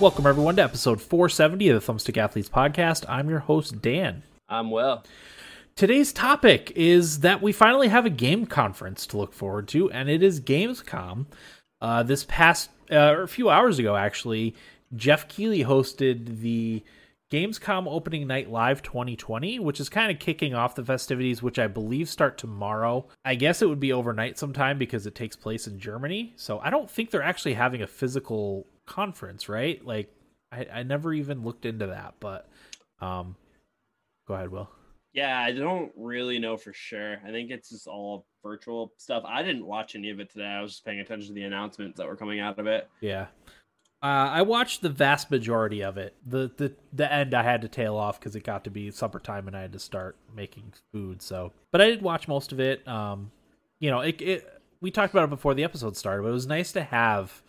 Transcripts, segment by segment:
Welcome, everyone, to episode 470 of the Thumbstick Athletes Podcast. I'm your host, Dan. I'm well. Today's topic is that we finally have a game conference to look forward to, and it is Gamescom. Uh, this past, uh, a few hours ago, actually, Geoff Keighley hosted the Gamescom Opening Night Live 2020, which is kind of kicking off the festivities, which I believe start tomorrow. I guess it would be overnight sometime because it takes place in Germany. So I don't think they're actually having a physical conference, right? Like, I, I never even looked into that, but um, go ahead, Will. Yeah, I don't really know for sure. I think it's just all virtual stuff. I didn't watch any of it today. I was just paying attention to the announcements that were coming out of it. Yeah. Uh, I watched the vast majority of it. The the the end I had to tail off because it got to be supper time and I had to start making food. So, but I did watch most of it. Um, you know, it, it we talked about it before the episode started, but it was nice to have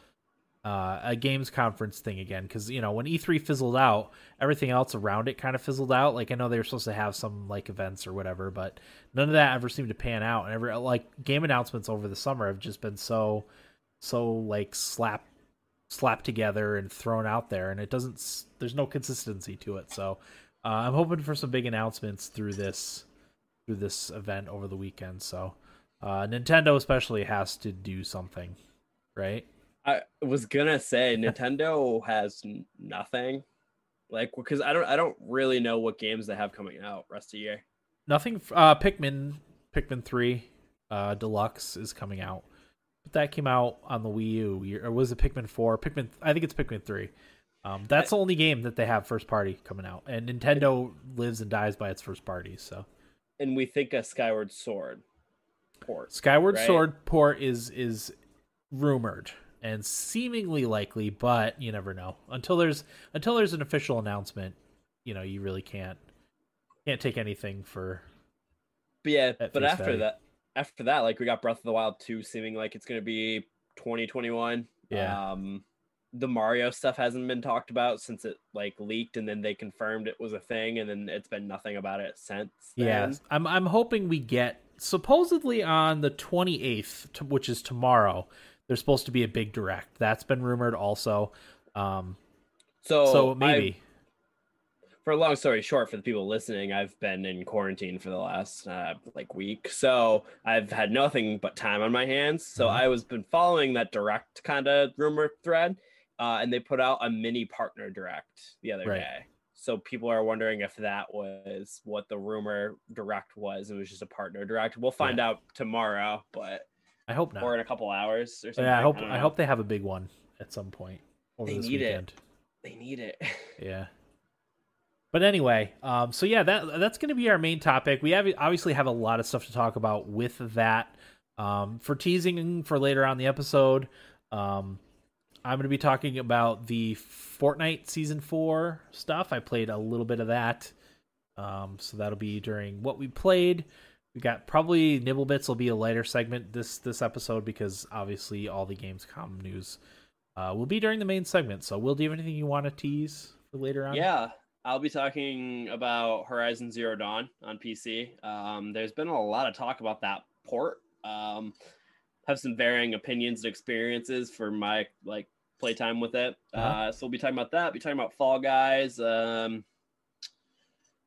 uh, a games conference thing again because you know when E3 fizzled out, everything else around it kind of fizzled out. Like I know they were supposed to have some like events or whatever, but none of that ever seemed to pan out. And every like game announcements over the summer have just been so so like slap slapped together and thrown out there, and it doesn't. There's no consistency to it. So uh, I'm hoping for some big announcements through this through this event over the weekend. So uh, Nintendo especially has to do something, right? I was gonna say Nintendo has nothing, like because I don't I don't really know what games they have coming out rest of the year. Nothing. Uh, Pikmin, Pikmin three, uh, Deluxe is coming out. But that came out on the Wii U, or was it Pikmin Four? Pikmin, I think it's Pikmin Three. Um, that's the only game that they have first party coming out, and Nintendo lives and dies by its first parties. So, and we think a Skyward Sword port. Skyward right? Sword port is is rumored and seemingly likely, but you never know until there's until there's an official announcement. You know, you really can't can't take anything for. But yeah, but after value. that, after that, like we got Breath of the Wild 2 seeming like it's gonna be 2021. Yeah. Um the Mario stuff hasn't been talked about since it like leaked and then they confirmed it was a thing and then it's been nothing about it since. Yeah. I'm I'm hoping we get supposedly on the 28th, which is tomorrow. There's supposed to be a big direct. That's been rumored also. Um so so maybe I, for a long story short, for the people listening, I've been in quarantine for the last uh, like week, so I've had nothing but time on my hands. So mm-hmm. I was been following that direct kind of rumor thread, uh, and they put out a mini partner direct the other right. day. So people are wondering if that was what the rumor direct was. It was just a partner direct. We'll find yeah. out tomorrow, but I hope not. Or in a couple hours or something. Yeah, I hope I, I hope they have a big one at some point over they this need weekend. It. They need it. yeah. But anyway, um, so yeah, that that's going to be our main topic. We have obviously have a lot of stuff to talk about with that. Um, for teasing for later on the episode, um, I'm going to be talking about the Fortnite season four stuff. I played a little bit of that, um, so that'll be during what we played. We got probably Nibble Bits will be a lighter segment this this episode because obviously all the Gamescom news uh, will be during the main segment. So, Will, do you have anything you want to tease for later on? Yeah, I'll be talking about Horizon Zero Dawn on PC. Um, there's been a lot of talk about that port. Um, have some varying opinions and experiences for my like playtime with it. Uh-huh. Uh, so we'll be talking about that. Be talking about Fall Guys. Um,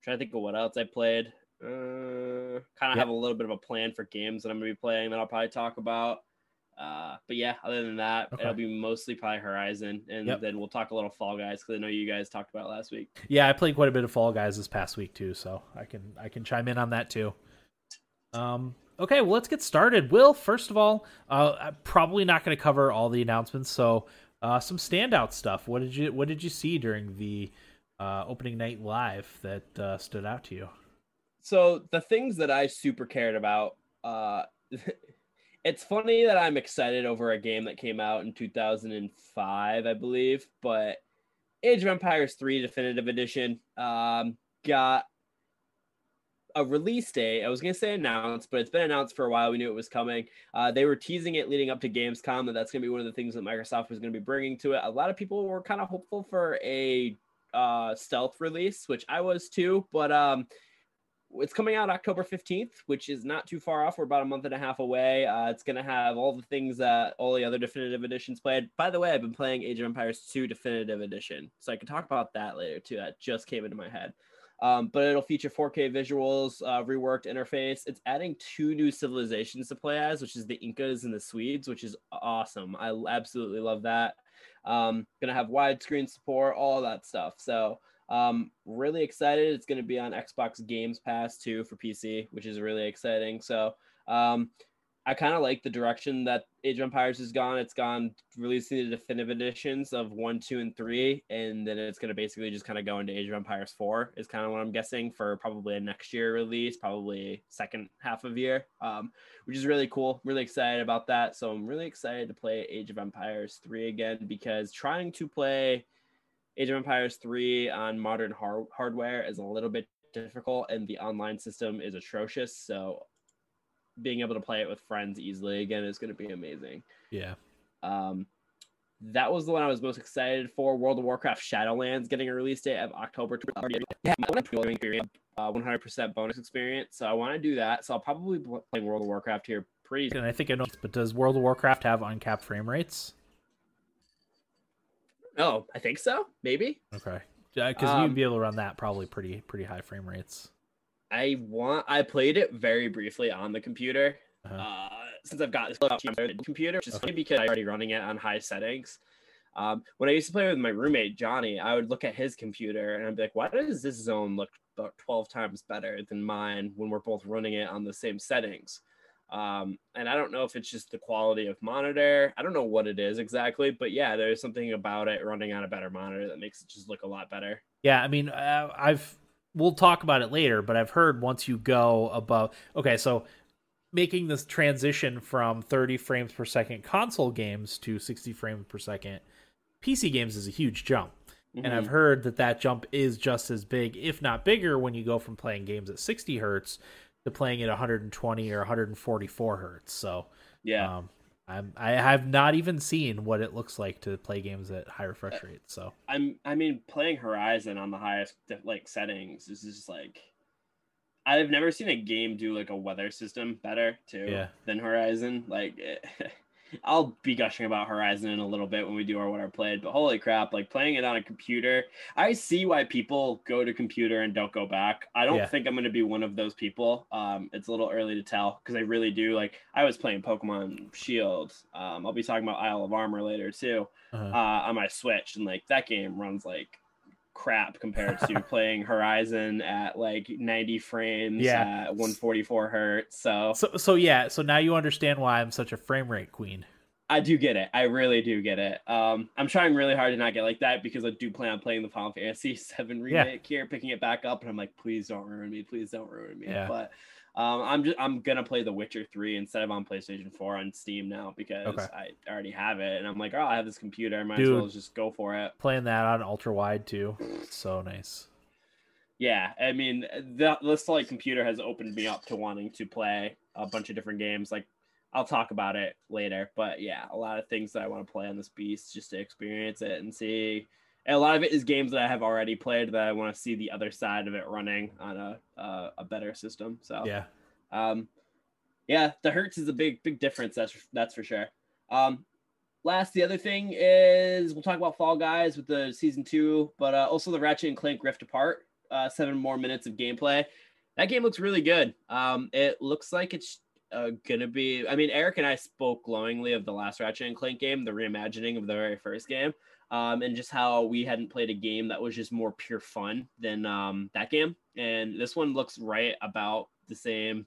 trying to think of what else I played. Uh, kind of have a little bit of a plan for games that I'm gonna be playing that I'll probably talk about. Uh, but yeah, other than that, okay. it'll be mostly probably Horizon, and yep. then we'll talk a little Fall Guys because I know you guys talked about last week. Yeah, I played quite a bit of Fall Guys this past week too, so I can I can chime in on that too. Um, okay, well let's get started. Will, first of all, uh, I'm probably not going to cover all the announcements, so uh, some standout stuff. What did you What did you see during the uh, opening night live that uh, stood out to you? So the things that I super cared about. Uh, it's funny that I'm excited over a game that came out in 2005, I believe, but Age of Empires 3 Definitive Edition um, got a release date. I was going to say announced, but it's been announced for a while. We knew it was coming. Uh, they were teasing it leading up to Gamescom that that's going to be one of the things that Microsoft was going to be bringing to it. A lot of people were kind of hopeful for a uh, stealth release, which I was too, but um, it's coming out October 15th, which is not too far off. We're about a month and a half away. Uh, it's going to have all the things that all the other definitive editions played. By the way, I've been playing Age of Empires 2 Definitive Edition, so I can talk about that later too. That just came into my head. Um, but it'll feature 4K visuals, uh, reworked interface. It's adding two new civilizations to play as, which is the Incas and the Swedes, which is awesome. I absolutely love that. Um, gonna have widescreen support, all that stuff. So um, really excited. It's going to be on Xbox Games Pass too for PC, which is really exciting. So um, I kind of like the direction that Age of Empires has gone. It's gone releasing the definitive editions of one, two, and three, and then it's going to basically just kind of go into Age of Empires four. Is kind of what I'm guessing for probably a next year release, probably second half of year, um, which is really cool. Really excited about that. So I'm really excited to play Age of Empires three again because trying to play Age of Empires 3 on modern har- hardware is a little bit difficult and the online system is atrocious. So being able to play it with friends easily again is going to be amazing. Yeah. Um, that was the one I was most excited for. World of Warcraft Shadowlands getting a release date of October. 20th. Yeah, uh, 100% bonus experience. So I want to do that. So I'll probably be playing World of Warcraft here pretty. Soon. And I think I know, but does World of Warcraft have uncapped frame rates? Oh, I think so. Maybe. Okay. Because um, you'd be able to run that probably pretty pretty high frame rates. I want. I played it very briefly on the computer. Uh-huh. Uh, since I've got this computer, which is okay. funny because I'm already running it on high settings. Um, when I used to play with my roommate Johnny, I would look at his computer and I'd be like, "Why does this zone look about 12 times better than mine when we're both running it on the same settings?" Um, and I don't know if it's just the quality of monitor. I don't know what it is exactly, but yeah, there's something about it running on a better monitor that makes it just look a lot better. Yeah, I mean, uh, I've we'll talk about it later, but I've heard once you go above, okay, so making this transition from 30 frames per second console games to 60 frames per second PC games is a huge jump. Mm-hmm. And I've mm-hmm. heard that that jump is just as big, if not bigger, when you go from playing games at 60 hertz to playing at 120 or 144 hertz. So yeah, um, I'm I have not even seen what it looks like to play games at high refresh uh, rates. So I'm I mean playing Horizon on the highest like settings is just like I've never seen a game do like a weather system better too yeah. than Horizon. Like it, I'll be gushing about Horizon in a little bit when we do our what I played, but holy crap, like playing it on a computer, I see why people go to computer and don't go back. I don't yeah. think I'm going to be one of those people. Um, it's a little early to tell because I really do like I was playing Pokemon Shield. Um, I'll be talking about Isle of Armor later too uh-huh. uh, on my Switch, and like that game runs like crap compared to playing Horizon at like 90 frames yeah. at 144 hertz. So So so yeah, so now you understand why I'm such a frame rate queen. I do get it. I really do get it. Um, I'm trying really hard to not get like that because I do plan on playing the Final Fantasy VII remake yeah. here, picking it back up, and I'm like, please don't ruin me, please don't ruin me. Yeah. But um, I'm just I'm gonna play The Witcher Three instead of on PlayStation Four on Steam now because okay. I already have it, and I'm like, oh, I have this computer, I might Dude, as well just go for it. Playing that on ultra wide too, so nice. Yeah, I mean, the this like computer has opened me up to wanting to play a bunch of different games. Like, I'll talk about it later, but yeah, a lot of things that I want to play on this beast just to experience it and see and a lot of it is games that I have already played that I want to see the other side of it running on a uh, a better system. So yeah, um, yeah, the hertz is a big big difference. That's that's for sure. Um, last, the other thing is we'll talk about Fall Guys with the season two, but uh, also the Ratchet and Clank Rift Apart. Uh, seven more minutes of gameplay. That game looks really good. Um, it looks like it's uh, gonna be. I mean, Eric and I spoke glowingly of the last Ratchet and Clank game, the reimagining of the very first game um, and just how we hadn't played a game that was just more pure fun than um, that game. And this one looks right about the same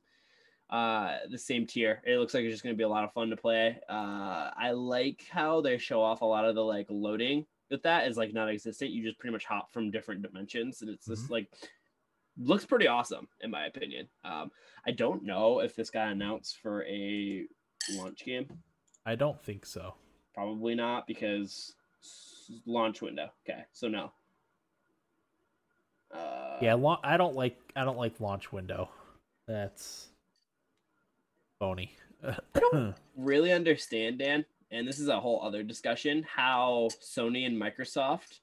uh the same tier. It looks like it's just going to be a lot of fun to play. Uh i like how they show off a lot of the like loading with that is like not existent. You just pretty much hop from different dimensions and it's mm-hmm. just like looks pretty awesome in my opinion. Um i don't know if this got announced for a launch game. I don't think so. Probably not because launch window. Okay, so no. Uh, yeah, la- I don't like I don't like launch window. That's phony. I don't really understand, Dan, and this is a whole other discussion. How Sony and Microsoft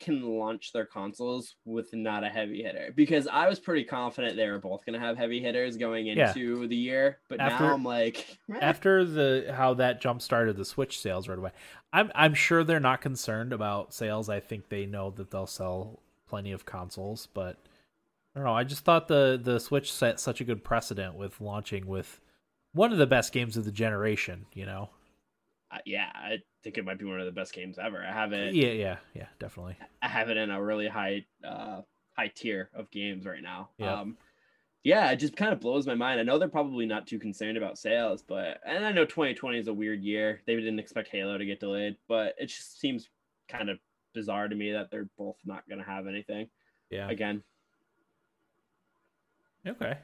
can launch their consoles with not a heavy hitter because I was pretty confident they were both going to have heavy hitters going Yeah. into the year, but After- now I'm like, eh. after the how that jump started the Switch sales right away. I'm I'm sure they're not concerned about sales. I think they know that they'll sell plenty of consoles, but I don't know. I just thought the the Switch set such a good precedent with launching with one of the best games of the generation. You know. Yeah, I think it might be one of the best games ever. I have it, Yeah, yeah, yeah, definitely. I have it in a really high, uh, high tier of games right now. Yeah. Um, yeah, it just kind of blows my mind. I know they're probably not too concerned about sales, but and I know 2020 is a weird year. They didn't expect Halo to get delayed, but it just seems kind of bizarre to me that they're both not going to have anything Yeah. again. Okay.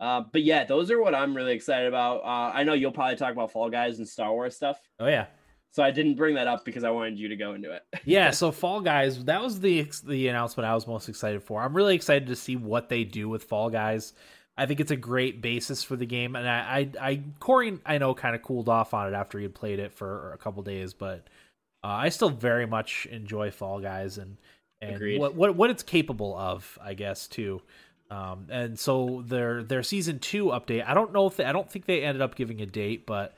Uh, but yeah, those are what I'm really excited about. Uh, I know you'll probably talk about Fall Guys and Star Wars stuff, Oh yeah. so I didn't bring that up because I wanted you to go into it. yeah, so Fall Guys, that was the the announcement I was most excited for. I'm really excited to see what they do with Fall Guys. I think it's a great basis for the game, and I, I, I Corey, I know, kind of cooled off on it after he had played it for a couple days, but uh, I still very much enjoy Fall Guys and and Agreed. what, what what it's capable of, I guess too. Um, and so their their season two update, I don't know if they, I don't think they ended up giving a date, but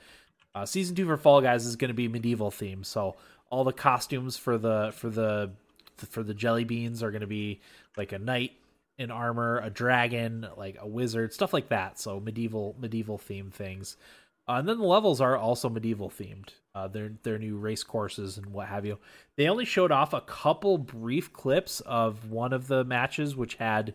uh, season two for Fall Guys is going to be medieval themed. So all the costumes for the for the for the jelly beans are going to be like a knight in armor, a dragon, like a wizard, stuff like that. So medieval medieval themed things. Uh, and then the levels are also medieval themed. Uh, their their new race courses and what have you. They only showed off a couple brief clips of one of the matches, which had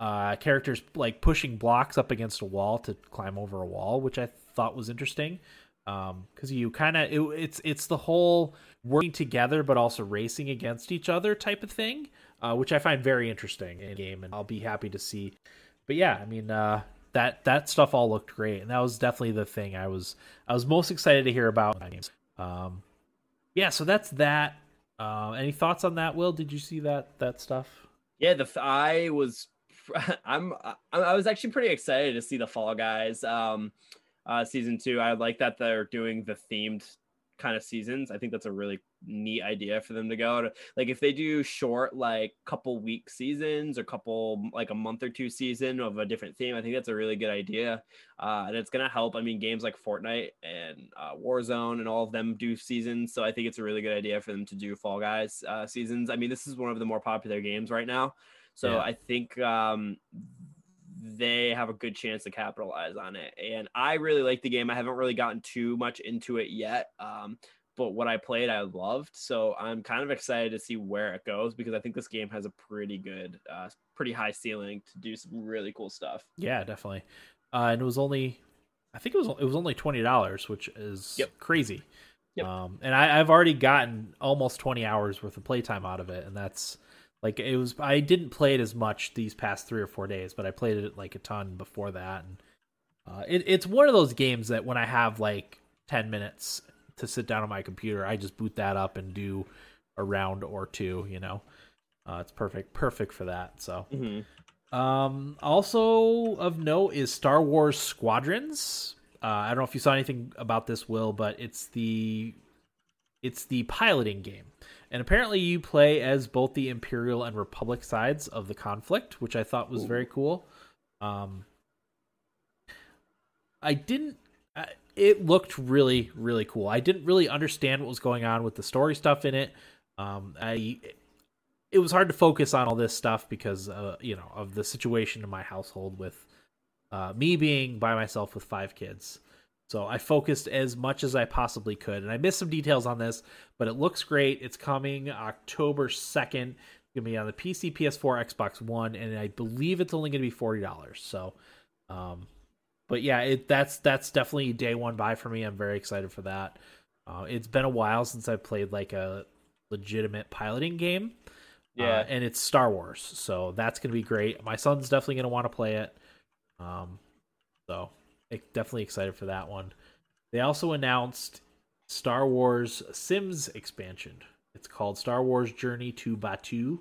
uh, characters like pushing blocks up against a wall to climb over a wall, which I thought was interesting. Because you kind of it, it's it's the whole working together but also racing against each other type of thing, uh, which I find very interesting in game, and I'll be happy to see. But yeah, I mean uh, that that stuff all looked great, and that was definitely the thing I was I was most excited to hear about. Um, yeah, so that's that. Uh, any thoughts on that, Will? Did you see that that stuff? Yeah, the I was I'm I, was actually pretty excited to see the Fall Guys um uh season 2. I like that they're doing the themed kind of seasons. I think that's a really neat idea for them to go. Like if they do short like couple week seasons or couple like a month or two season of a different theme, I think that's a really good idea. Uh and it's to help. I mean games like Fortnite and uh, Warzone and all of them do seasons, so I think it's a really good idea for them to do Fall Guys uh seasons. I mean this is one of the more popular games right now. So Yeah. I think um, they have a good chance to capitalize on it. And I really like the game. I haven't really gotten too much into it yet. Um, but what I played, I loved. So I'm kind of excited to see where it goes because I think this game has a pretty good, uh, pretty high ceiling to do some really cool stuff. Yeah, definitely. Uh, and it was only, I think it was it was only twenty dollars, which is Yep. crazy. Yep. Um, and I, I've already gotten almost twenty hours worth of playtime out of it, and that's like it was. I didn't play it as much these past three or four days, but I played it like a ton before that. And uh, it, it's one of those games that when I have like ten minutes to sit down on my computer, I just boot that up and do a round or two. You know, uh, it's perfect, perfect for that. So. Um, also of note is Star Wars Squadrons. Uh, I don't know if you saw anything about this, Will, but it's the it's the piloting game, and apparently you play as both the Imperial and Republic sides of the conflict, which I thought was very cool. Um, I didn't. Uh, it looked really, really cool. I didn't really understand what was going on with the story stuff in it. Um, I it was hard to focus on all this stuff because uh, you know of the situation in my household with uh, me being by myself with five kids. So I focused as much as I possibly could, and I missed some details on this, but it looks great. It's coming October second. It's gonna be on the PC, PS4, Xbox One, and I believe it's only gonna be forty dollars. So, um, but yeah, it that's that's definitely day one buy for me. I'm very excited for that. Uh, it's been a while since I've played like a legitimate piloting game. Yeah. Uh, and it's Star Wars, so that's gonna be great. My son's definitely gonna want to play it. Um, so definitely excited for that one. They also announced Star Wars Sims expansion. It's called Star Wars Journey to Batuu.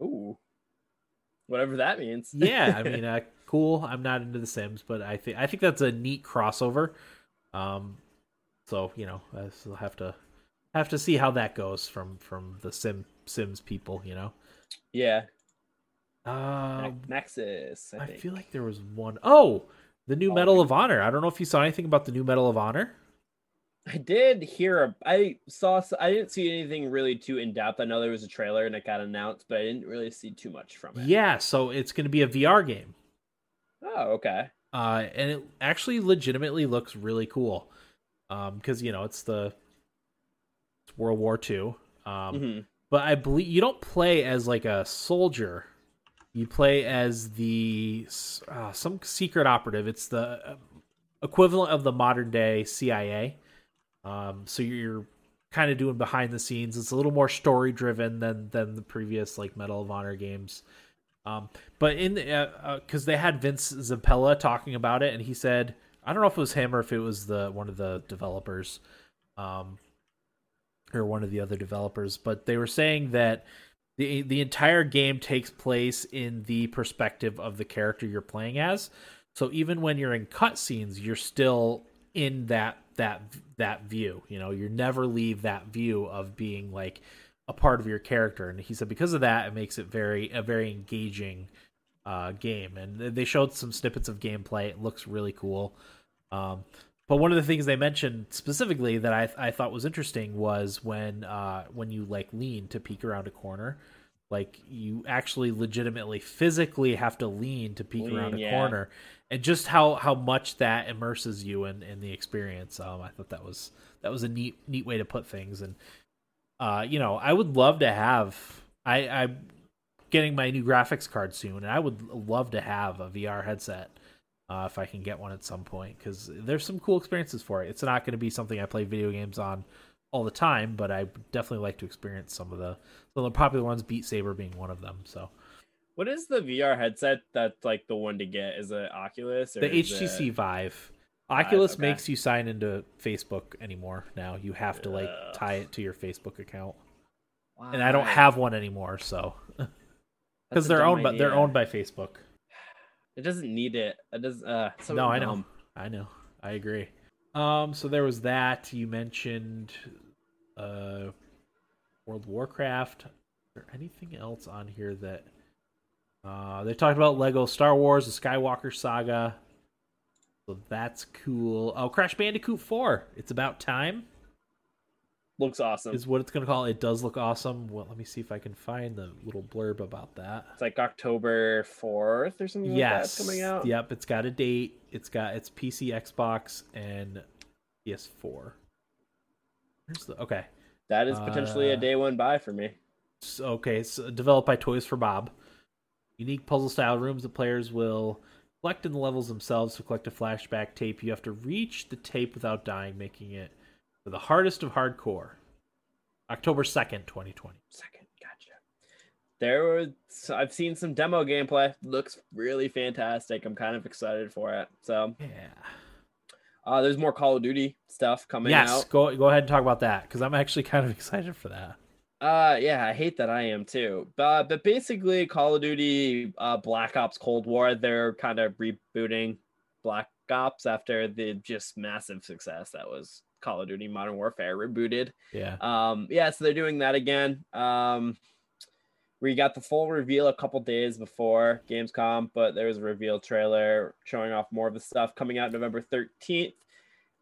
Ooh. Whatever that means. Yeah, I mean, uh, cool. I'm not into the Sims, but I think I think that's a neat crossover. Um, so you know, I still have to have to see how that goes from from the Sim Sims people, you know. Yeah. Uh, Nexus. I, I feel like there was one oh the new Oh, Medal of Honor. I don't know if you saw anything about the new Medal of Honor. I did hear. I saw. I didn't see anything really too in depth. I know there was a trailer and it got announced, but I didn't really see too much from it. Yeah, so it's going to be a VR game. Oh, okay. uh, and it actually legitimately looks really cool. Um, because you know it's the it's World War II. Um, hmm but I believe you don't play as like a soldier. You play as the uh, some secret operative. It's the uh, equivalent of the modern day CIA. Um, so you're kind of doing behind the scenes. It's a little more story driven than than the previous like Medal of Honor games. Um, but in because uh, uh 'cause they had Vince Zampella talking about it, and he said, I don't know if it was him or if it was the one of the developers, um, or one of the other developers, but they were saying that the the entire game takes place in the perspective of the character you're playing as. So even when you're in cutscenes, you're still in that that that view. You know, you never leave that view of being like a part of your character. And he said because of that, it makes it very a very engaging uh, game. And they showed some snippets of gameplay. It looks really cool. Um, but one of the things they mentioned specifically that I I thought was interesting was when uh when you like lean to peek around a corner, like you actually legitimately physically have to lean to peek Lean, around a yeah. corner, and just how how much that immerses you in in the experience. Um, I thought that was that was a neat neat way to put things, and uh, you know, I would love to have I I'm getting my new graphics card soon, and I would love to have a VR headset uh, if I can get one at some point because there's some cool experiences for it. It's not going to be something I play video games on all the time, but I definitely like to experience some of the some of the popular ones. Beat Saber being one of them. So What is the VR headset that's like the one to get? Is it Oculus or the HTC it- Vive. Oculus okay. makes you sign into Facebook anymore now. You have to like tie it to your Facebook account, and I don't have one anymore. So because they're owned by they're owned by Facebook. It doesn't need it. It does. Uh, so no, I know. dumb. I know. I agree. Um, so there was that. You mentioned uh World Warcraft. Is there anything else on here that uh they talked about Lego Star Wars, the Skywalker saga. So that's cool. Oh, Crash Bandicoot 4. It's about time Looks awesome. is what it's going to call. It does look awesome. Well, let me see if I can find the little blurb about that. It's like October fourth or something. like that yes it's coming out. yep it's got a date it's got it's pc xbox and ps4 Where's the okay That is potentially Uh, a day one buy for me. so, okay it's developed by toys for bob unique puzzle style rooms the players will collect in the levels themselves to collect a flashback tape you have to reach the tape without dying making it for the hardest of hardcore october 2nd 2020 Second, gotcha. There was I've seen some demo gameplay. Looks really fantastic. I'm kind of excited for it. So yeah uh, there's more Call of Duty stuff coming yes out. go go ahead and talk about that because i'm actually kind of excited for that Uh, yeah, I hate that I am too. But but basically, Call of Duty, uh, Black Ops Cold War, they're kind of rebooting Black Ops after the just massive success that was Call of Duty Modern Warfare rebooted. yeah Um, yeah, so they're doing that again. Um, we got the full reveal a couple days before Gamescom, but there was a reveal trailer showing off more of the stuff coming out November 13th.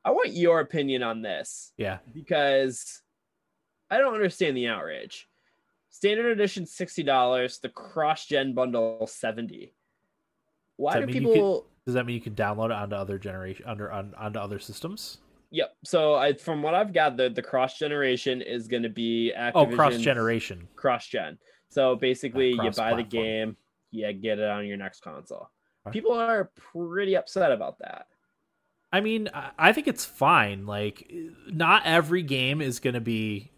I want your opinion on this yeah because I don't understand the outrage. Standard edition $60, the cross gen bundle 70 Why do that mean you people Does that mean you can download it onto other generation under on, onto other systems? Yep. So I from what I've gathered, the cross generation is going to be Activision. Oh, cross generation. cross gen. So basically, you buy the game, you get it on your next console. People are pretty upset about that. I mean, I- think it's fine. Like, not every game is going to be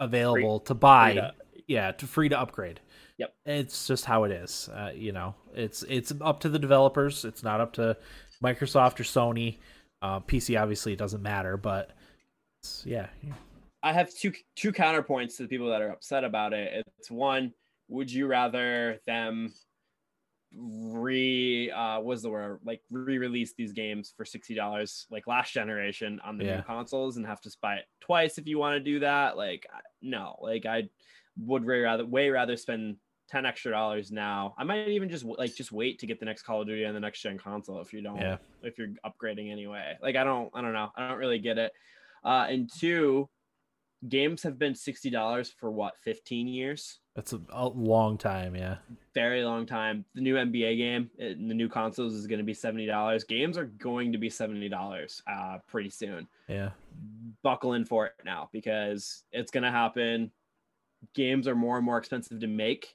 available to buy. To- yeah, to free to upgrade. Yep. It's just how it is. Uh, you know, it's it's up to the developers. It's not up to Microsoft or Sony. Uh, PC obviously it doesn't matter, but it's, yeah, I have two two counterpoints to the people that are upset about it. It's one, would you rather them re uh was the word like re-release these games for sixty dollars like last generation on the Yeah. new consoles and have to buy it twice if you want to do that? Like no, like I would way rather way rather spend 10 extra dollars now. I might even just like just wait to get the next Call of Duty on the next gen console if you don't Yeah. if you're upgrading anyway. Like I don't I don't know. I don't really get it. Uh and two, games have been $60 for what, 15 years? That's a, a long time. Yeah. Very long time. The new NBA game in the new consoles is going to be $70. Games are going to be $70 uh pretty soon. Yeah. Buckle in for it now because it's going to happen. Games are more and more expensive to make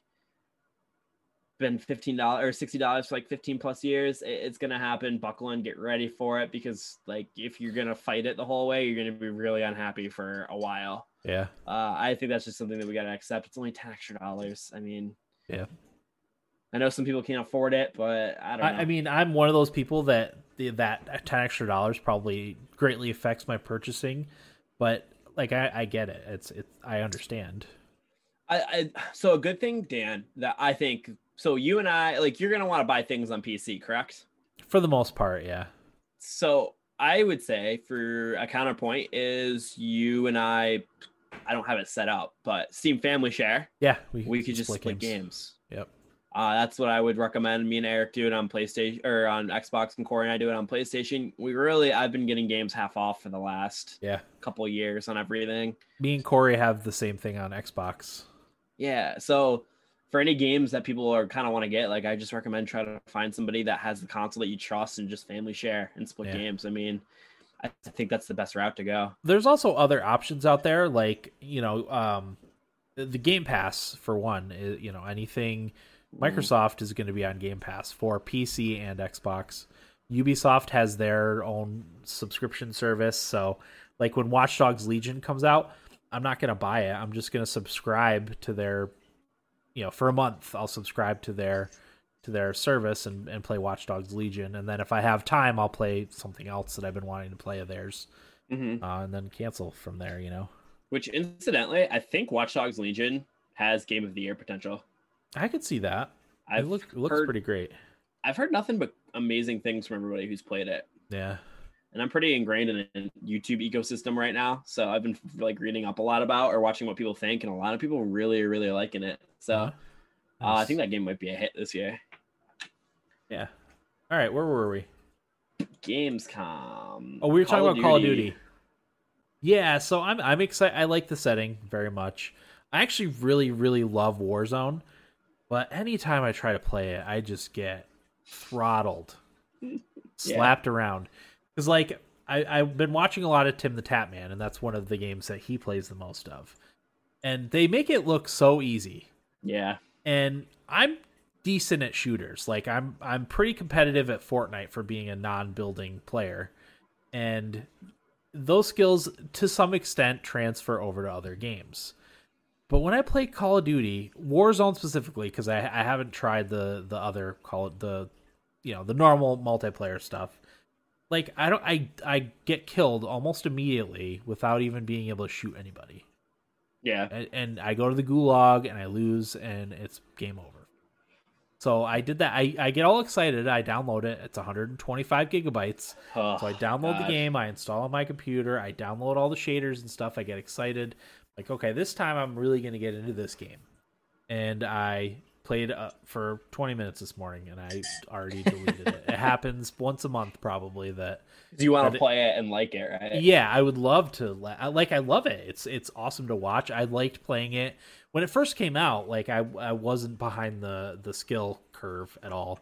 been fifteen dollars or sixty dollars for like fifteen plus years. It- It's gonna happen. Buckle in, get ready for it because like if you're gonna fight it the whole way, you're gonna be really unhappy for a while. Yeah. Uh, I think that's just something that we gotta accept. It's only tax extra dollars. I mean, Yeah. I know some people can't afford it, but I don't know. I, I mean, I'm one of those people that the, that ten extra dollars probably greatly affects my purchasing, but like I, I get it. It's it's I understand. I, I so a good thing, Dan, that I think so. You and I, like, you're gonna want to buy things on PC, correct? For the most part, yeah. So I would say for a counterpoint is you and I. I don't have it set up, but Steam Family Share, Yeah, we we could just split games. Yep. Uh, that's what I would recommend. Me and Eric do it on PlayStation or on Xbox, and Corey and I do it on PlayStation. We really, I've been getting games half off for the last Yeah. couple of years on everything. Me and Corey have the same thing on Xbox. Yeah. So for any games that people are kind of want to get, like I just recommend try to find somebody that has the console that you trust and just family share and split Yeah. games. I mean, I think that's the best route to go. There's also other options out there, like you know, um, the Game Pass for one. Is, you know, anything Microsoft is going to be on Game Pass for PC and Xbox. Ubisoft has their own subscription service, so like when Watch Dogs Legion comes out, I'm not going to buy it. I'm just going to subscribe to their, you know, for a month. I'll subscribe to their to their service and, and play Watch Dogs Legion, and then if I have time, I'll play something else that I've been wanting to play of theirs, Mm-hmm. uh, and then cancel from there. You know, Which, incidentally, I think Watch Dogs Legion has Game of the Year potential. I could see that. I've it, look, it looks heard, pretty great. I've heard nothing but amazing things from everybody who's played it. Yeah, and I'm pretty ingrained in the YouTube ecosystem right now. So I've been like reading up a lot about or watching what people think, and a lot of people really, really liking it. So Uh-huh. uh, I think that game might be a hit this year. yeah. All right, where were we? Gamescom. Oh, we were talking about Call of Duty. Yeah, so I'm I'm excited. I like the setting very much. I actually really really love Warzone, but anytime I try to play it, I just get throttled, slapped around. Because like I I've been watching a lot of TimTheTatman, and that's one of the games that he plays the most of, and they make it look so easy. Yeah. and I'm decent at shooters. Like I'm I'm pretty competitive at Fortnite for being a non-building player. And those skills to some extent transfer over to other games. But when I play Call of Duty, Warzone specifically because I I haven't tried the the other call it the you know, the normal multiplayer stuff. Like I don't I I get killed almost immediately without even being able to shoot anybody Yeah. and, and I go to the gulag and I lose and it's game over. So I did that. I, I get all excited. I download it. It's 125 gigabytes. Oh, So I download the game. I install on my computer. I download all the shaders and stuff. I get excited. Like, okay, this time I'm really going to get into this game. And I played uh, for 20 minutes this morning and I already deleted it. It happens once a month probably that Do you want to play it and like it, right? yeah, I would love to. la- Like, I love it. It's it's awesome to watch. I liked playing it when it first came out. Like, I I wasn't behind the the skill curve at all.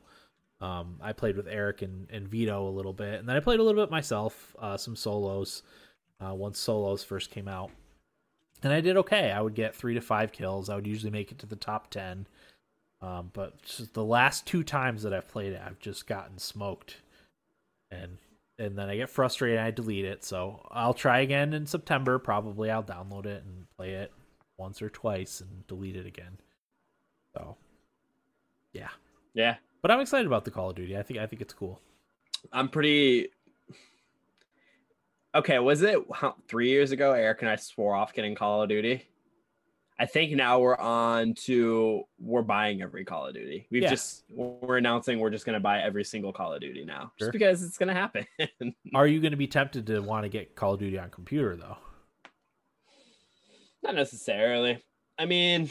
Um, I played with Eric and, and Vito a little bit, and then I played a little bit myself, uh, some solos. Uh, once solos first came out, and I did okay. I would get three to five kills. I would usually make it to the top ten. Um, but the last two times that I've played it, I've just gotten smoked, and and then I get frustrated and I delete it. So I'll try again in September. Probably I'll download it and play it once or twice and delete it again. So yeah, Yeah. but I'm excited about the Call of Duty. I think I think it's cool. I'm pretty. Okay, was it how, three years ago? Eric and I swore off getting Call of Duty. I think now we're on to we're buying every Call of Duty. We've Yeah. just we're announcing we're just going to buy every single Call of Duty now, Sure. just because it's going to happen. Are you going to be tempted to want to get Call of Duty on computer though? Not necessarily. I mean,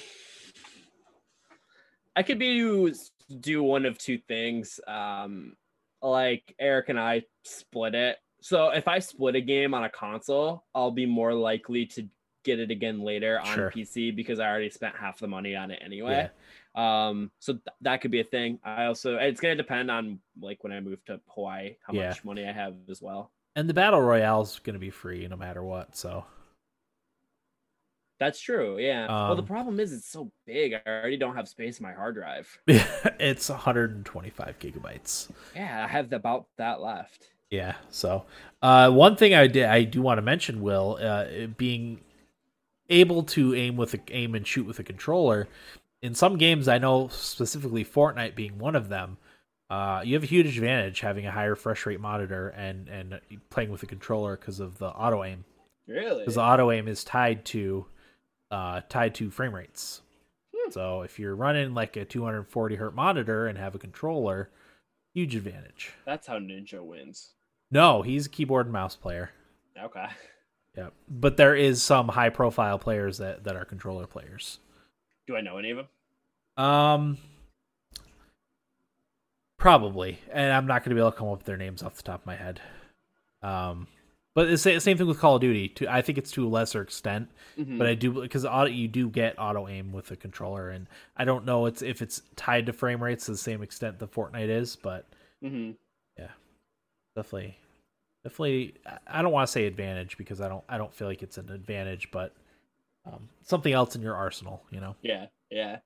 I could be do one of two things. Um, like Eric and I split it. So if I split a game on a console, I'll be more likely to get it again later on sure. PC because I already spent half the money on it anyway. Yeah. Um, so th- that could be a thing. I also it's gonna depend on like when I move to Hawaii, how yeah. much money I have as well. And the battle royale is gonna be free no matter what. So that's true. Yeah. Um, well, the um, problem is it's so big. I already don't have space in my hard drive. it's 125 gigabytes. Yeah, I have about that left. Yeah. So, uh, one thing I did I do want to mention, Will, uh, being able to aim with a, aim and shoot with a controller. In some games, I know specifically Fortnite being one of them. Uh, you have a huge advantage having a higher refresh rate monitor and and playing with a controller because of the auto aim. Really? Because the auto aim is tied to uh, tied to frame rates. Hmm. So if you're running like a 240 hertz monitor and have a controller, huge advantage. That's how Ninja wins. No, he's a keyboard and mouse player. Okay. Yeah, but there is some high profile players that that are controller players. Do I know any of them? Um, probably, and I'm not going to be able to come up with their names off the top of my head. Um, but it's the same thing with Call of Duty. To I think it's to a lesser extent, mm-hmm. but I do because auto you do get auto aim with the controller, and I don't know it's if it's tied to frame rates to the same extent that Fortnite is, but mm-hmm. yeah, definitely, definitely. I don't want to say advantage because I don't I don't feel like it's an advantage, but um, something else in your arsenal, you know? Yeah, yeah.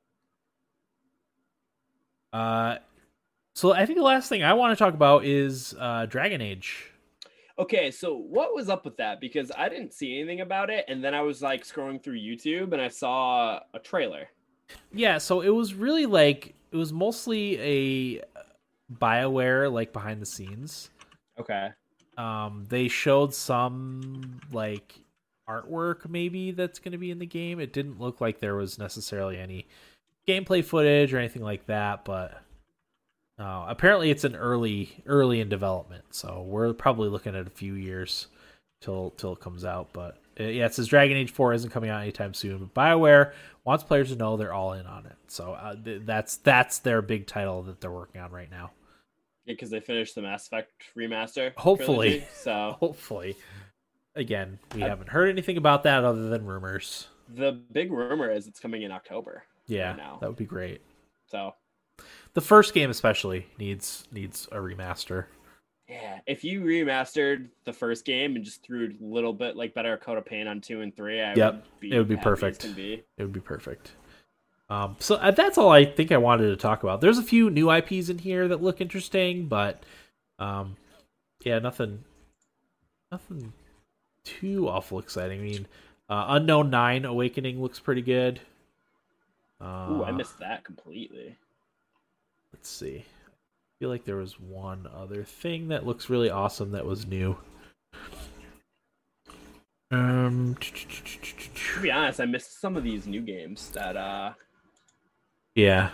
Uh, so I think the last thing I want to talk about is uh, Dragon Age. Okay, so what was up with that? Because I didn't see anything about it, and then I was like scrolling through YouTube and I saw a trailer. Yeah, so it was really like it was mostly a BioWare like behind the scenes. Okay. Um, they showed some like artwork maybe that's going to be in the game. It didn't look like there was necessarily any gameplay footage or anything like that, but uh, apparently, it's an early early in development, so we're probably looking at a few years till till it comes out. But uh, yeah, it says Dragon Age Four isn't coming out anytime soon. But Bioware wants players to know they're all in on it, so uh, th- that's that's their big title that they're working on right now. Yeah, because they finished the Mass Effect remaster. Hopefully, trilogy, so hopefully. Again, we haven't heard anything about that other than rumors. The big rumor is it's coming in October. Yeah, right now. that would be great. So the first game especially needs needs a remaster. Yeah, if you remastered the first game and just threw a little bit like better coat of paint on two and three, I yep, would be it would be perfect. Be. It would be perfect. Um, so uh, that's all I think I wanted to talk about. There's a few new IPs in here that look interesting, but um, yeah, nothing, nothing too awful exciting. I mean, uh, Unknown Nine Awakening looks pretty good. Uh, Ooh, I missed that completely. Let's see. I feel like there was one other thing that looks really awesome that was new. Um, to be honest, I missed some of these new games that uh Yeah.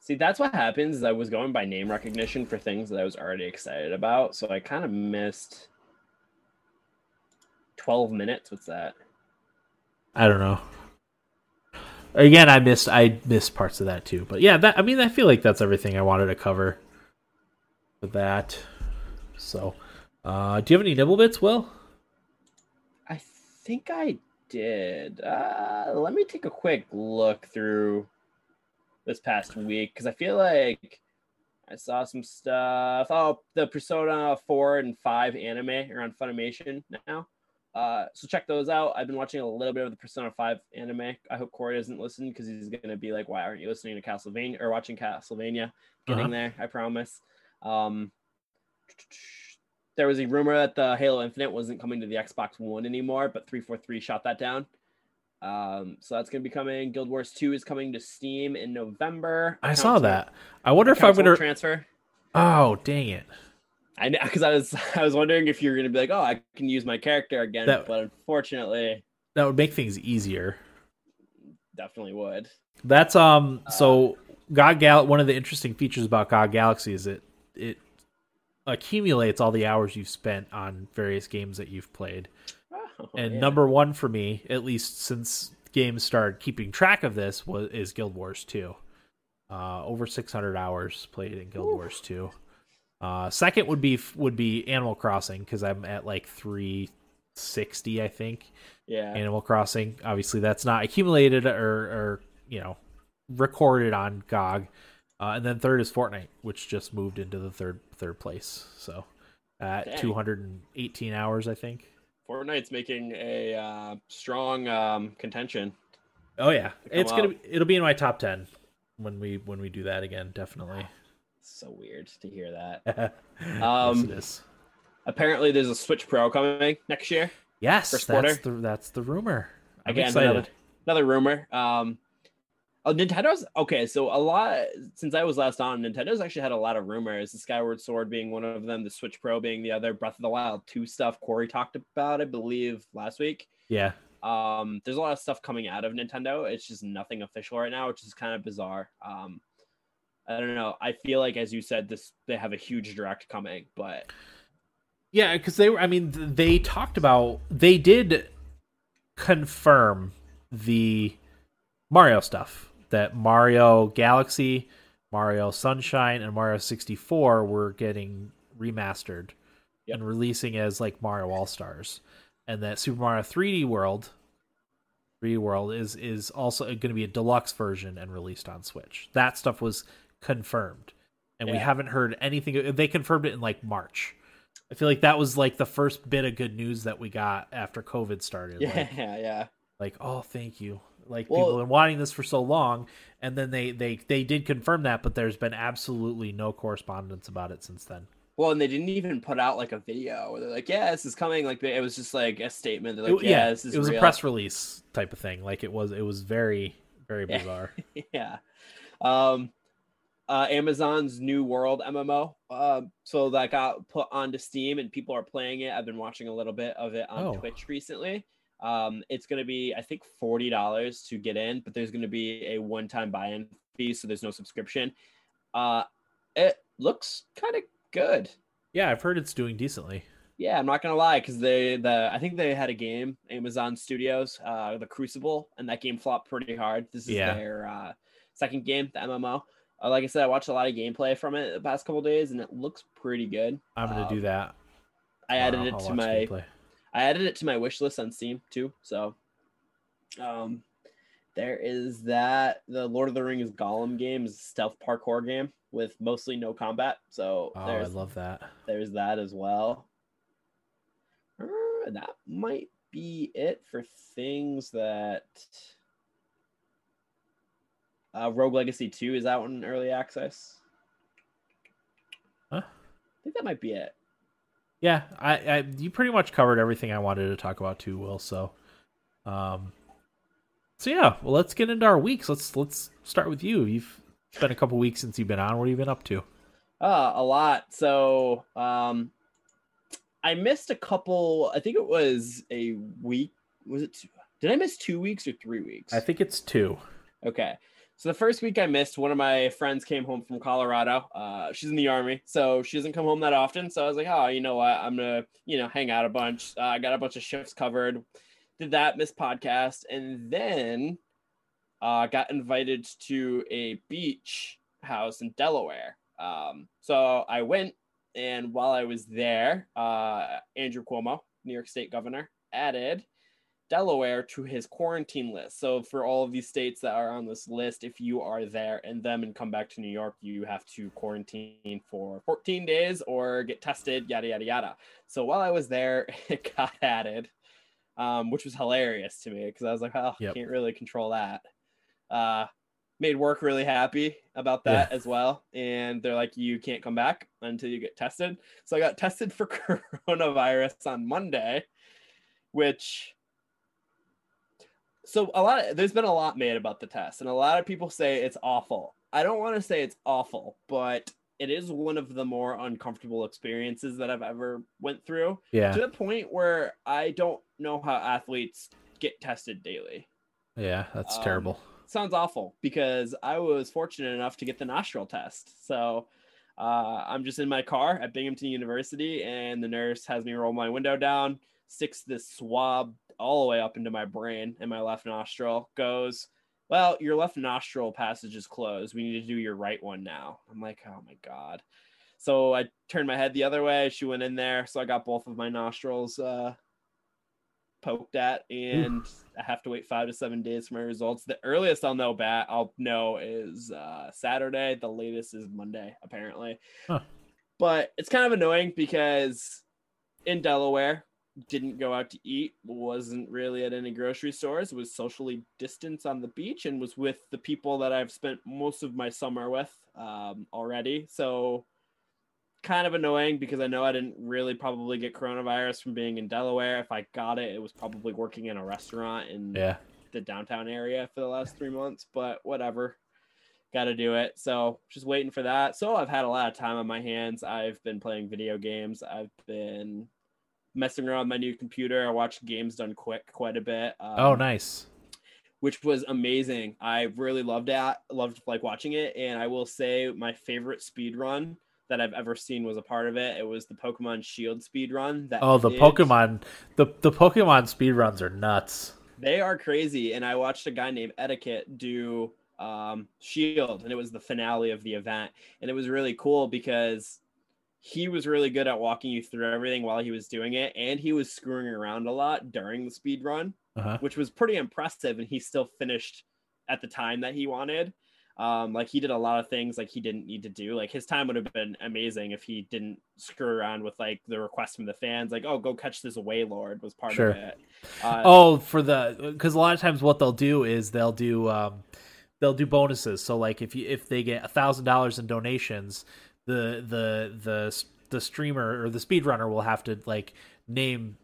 See, that's what happens is I was going by name recognition for things that I was already excited about, so I kind of missed 12 minutes. What's that? I don't know again, I missed I missed parts of that too. But yeah, that I mean, I feel like that's everything I wanted to cover with that. So, uh, do you have any nibble bits, Will? I think I did. Uh, let me take a quick look through this past week because I feel like I saw some stuff. Oh, the Persona 4 and 5 anime are on Funimation now. Uh, so check those out. I've been watching a little bit of the Persona 5 anime. I hope Corey doesn't listen because he's gonna be like, "Why aren't you listening to Castlevania or watching Castlevania?" Getting uh-huh. there, I promise. Um, there was a rumor that the Halo Infinite wasn't coming to the Xbox One anymore, but 343 shot that down. Um, so that's gonna be coming. Guild Wars 2 is coming to Steam in November. I saw that. I wonder if I'm gonna transfer. Oh, dang it. I know because I was I was wondering if you're gonna be like, oh, I can use my character again, that, but unfortunately, that would make things easier. Definitely would. That's um. Uh, so GOG Gal. One of the interesting features about GOG Galaxy is it it accumulates all the hours you've spent on various games that you've played. Oh, and yeah. number one for me, at least since games started keeping track of this was is Guild Wars 2. Uh, over 600 hours played in Guild Ooh. Wars 2. Uh, second would be would be Animal Crossing because I'm at like 360, I think. Yeah. Animal Crossing. Obviously, that's not accumulated or, or you know recorded on GOG. Uh, and then third is Fortnite, which just moved into the third third place. So at Dang. 218 hours, I think. Fortnite's making a uh, strong um, contention. Oh yeah, it's gonna be, it'll be in my top ten when we when we do that again. Definitely. So weird to hear that. um, yes. Apparently, there's a Switch Pro coming next year. Yes, that's the that's the rumor. I'm again, excited. Another, another rumor. Um, Oh, Nintendo's okay. So a lot since I was last on, Nintendo's actually had a lot of rumors. The Skyward Sword being one of them, the Switch Pro being the other, Breath of the Wild two stuff. Corey talked about, I believe, last week. Yeah. Um, there's a lot of stuff coming out of Nintendo. It's just nothing official right now, which is kind of bizarre. Um, I don't know. I feel like, as you said, this they have a huge direct coming, but yeah, because they were. I mean, they talked about they did confirm the Mario stuff that Mario Galaxy, Mario Sunshine, and Mario 64 were getting remastered yep. and releasing as like Mario All Stars, and that Super Mario 3D World, 3D World is is also going to be a deluxe version and released on Switch. That stuff was confirmed, and yeah. we haven't heard anything. They confirmed it in like March. I feel like that was like the first bit of good news that we got after COVID started. Yeah, like, yeah. Like, oh, thank you. Like well, people have been wanting this for so long, and then they they they did confirm that, but there's been absolutely no correspondence about it since then. Well, and they didn't even put out like a video where they're like, "Yeah, this is coming." Like it was just like a statement. They're like, it, "Yeah, this is." It was real. a press release type of thing. Like it was. It was very very bizarre. yeah. Um. Uh, Amazon's New World MMO. Uh, so that got put onto Steam and people are playing it. I've been watching a little bit of it on oh. Twitch recently. Um, it's going to be, I think, forty dollars to get in, but there's going to be a one-time buy-in fee, so there's no subscription. Uh, it looks kind of good. Yeah, I've heard it's doing decently. Yeah, I'm not gonna lie, because they the I think they had a game, Amazon Studios, uh, the Crucible, and that game flopped pretty hard. This is yeah. their uh, second game, the MMO. Uh, like I said, I watched a lot of gameplay from it the past couple days, and it looks pretty good. I'm gonna um, do that. I added it to my gameplay. I added it to my wish list on Steam too. So, um, there is that. The Lord of the Rings Gollum game is a stealth parkour game with mostly no combat. So, oh, I love that. There's that as well. Uh, that might be it for things that. Uh, Rogue Legacy 2 is out in early access. Huh? I think that might be it yeah, I, I you pretty much covered everything I wanted to talk about too, Will. So, um, so yeah, well, let's get into our weeks. Let's let's start with you. You've been a couple weeks since you've been on. What have you been up to? Uh, a lot. So, um, I missed a couple. I think it was a week. Was it? Two? Did I miss two weeks or three weeks? I think it's two. Okay. So the first week I missed, one of my friends came home from Colorado. Uh, she's in the army, so she doesn't come home that often. So I was like, oh, you know what? I'm gonna, you know, hang out a bunch. Uh, I got a bunch of shifts covered. Did that, miss podcast, and then uh, got invited to a beach house in Delaware. Um, so I went, and while I was there, uh, Andrew Cuomo, New York State governor, added Delaware to his quarantine list. So for all of these states that are on this list, if you are there and them and come back to New York, you have to quarantine for 14 days or get tested, yada yada yada. So while I was there, it got added, um, which was hilarious to me because I was like, oh, yep. can't really control that. Uh, made work really happy about that yeah. as well. And they're like, you can't come back until you get tested. So I got tested for coronavirus on Monday, which so a lot of, there's been a lot made about the test and a lot of people say it's awful. I don't want to say it's awful but it is one of the more uncomfortable experiences that i've ever went through yeah. to the point where i don't know how athletes get tested daily. Yeah that's um, terrible. sounds awful because i was fortunate enough to get the nostril test. So uh, i'm just in my car at binghamton university and the nurse has me roll my window down sticks this swab all the way up into my brain and my left nostril goes, Well, your left nostril passage is closed. We need to do your right one now. I'm like, Oh my God. So I turned my head the other way. She went in there. So I got both of my nostrils uh, poked at, and I have to wait five to seven days for my results. The earliest I'll know bat I'll know is uh, Saturday. The latest is Monday, apparently. Huh. But it's kind of annoying because in Delaware, didn't go out to eat, wasn't really at any grocery stores, was socially distanced on the beach, and was with the people that I've spent most of my summer with um, already. So kind of annoying because I know I didn't really probably get coronavirus from being in Delaware. If I got it, it was probably working in a restaurant in Yeah. the downtown area for the last three months, but whatever. Got to do it. So just waiting for that. So I've had a lot of time on my hands. I've been playing video games. I've been messing around my new computer. I watched Games Done Quick quite a bit. Um, Oh, nice. which was amazing. I really loved it. Loved like watching it, and I will say my favorite speed run that I've ever seen was a part of it. It was the Pokemon Shield speed run. That Oh, the did- Pokemon the the Pokemon speed runs are nuts. They are crazy, and I watched a guy named Etiquette do um, Shield, and it was the finale of the event, and it was really cool because he was really good at walking you through everything while he was doing it, and he was screwing around a lot during the speed run. Uh-huh. which was pretty impressive. And he still finished at the time that he wanted. Um, like he did a lot of things like he didn't need to do. Like his time would have been amazing if he didn't screw around with like the request from the fans, like, oh, go catch this Wailord was part Sure. of it. Uh, Oh, for the because a lot of times what they'll do is they'll do um they'll do bonuses. So like if you if they get a thousand dollars in donations, the the the the streamer or the speedrunner will have to like name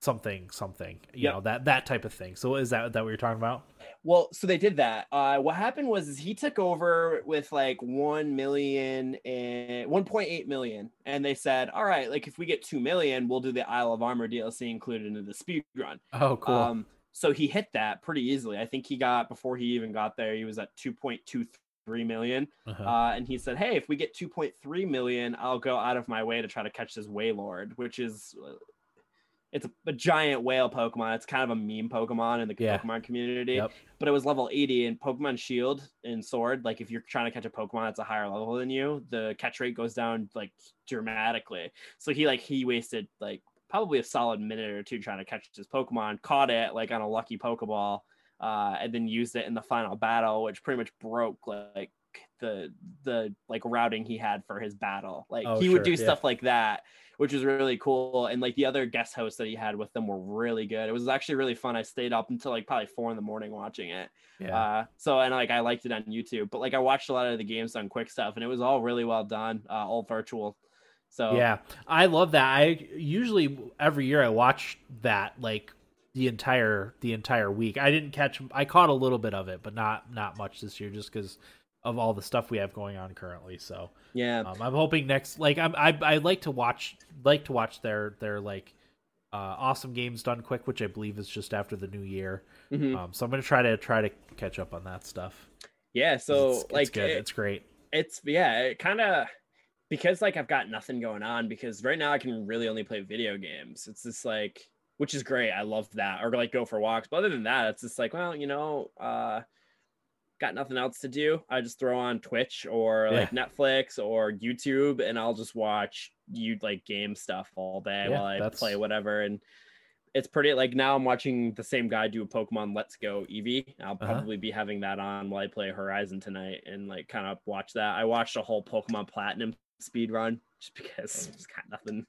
something something you Yep. know that that type of thing. So is that that what you're talking about? Well, so they did that. Uh, what happened was is he took over with like 1 million and 1.8 million. And they said, all right, like if we get 2 million, we'll do the Isle of Armor DLC included into the speed run. Oh, cool. Um, so he hit that pretty easily. I think he got before he even got there, he was at 2.23 million. uh-huh. Uh, and he said, Hey, if we get 2.3 million, I'll go out of my way to try to catch this Wailord, which is uh, it's a, a giant whale Pokemon. It's kind of a meme Pokemon in the Yeah. Pokemon community. Yep. But it was level 80 in Pokemon Shield and Sword. Like if you're trying to catch a Pokemon that's a higher level than you, the catch rate goes down like dramatically. So he like he wasted like probably a solid minute or two trying to catch this Pokemon, caught it like on a lucky Pokeball, uh, and then used it in the final battle, which pretty much broke like the the like routing he had for his battle. Like Oh, he sure, would do yeah. stuff like that, which was really cool. And like the other guest hosts that he had with them were really good. It was actually really fun. I stayed up until like probably four in the morning watching it. yeah. Uh, so and like I liked it on YouTube, but like I watched a lot of the Games Done Quick stuff, and it was all really well done, uh, all virtual. So Yeah, I love that. I usually every year I watch that like the entire the entire week. I didn't catch. I caught a little bit of it, but not not much this year, just because of all the stuff we have going on currently. So yeah, um, I'm hoping next. Like I'm, I I like to watch like to watch their their like uh, awesome games done quick, which I believe is just after the new year. Mhm. Um, so I'm gonna try to try to catch up on that stuff. Yeah, So it's, it's like good. it- it's great. it's yeah it kind of because like i've got nothing going on because right now i can really only play video games it's just like which is great i love that or like go for walks but other than that it's just like well you know uh got nothing else to do i just throw on twitch or like netflix or youtube and i'll just watch you like game stuff all day Yeah, while i that's- play whatever and it's pretty like now I'm watching the same guy do a Pokemon Let's Go Eevee. I'll Uh-huh. probably be having that on while I play Horizon tonight and like kind of watch that. I watched a whole Pokemon Platinum speed run just because it's got nothing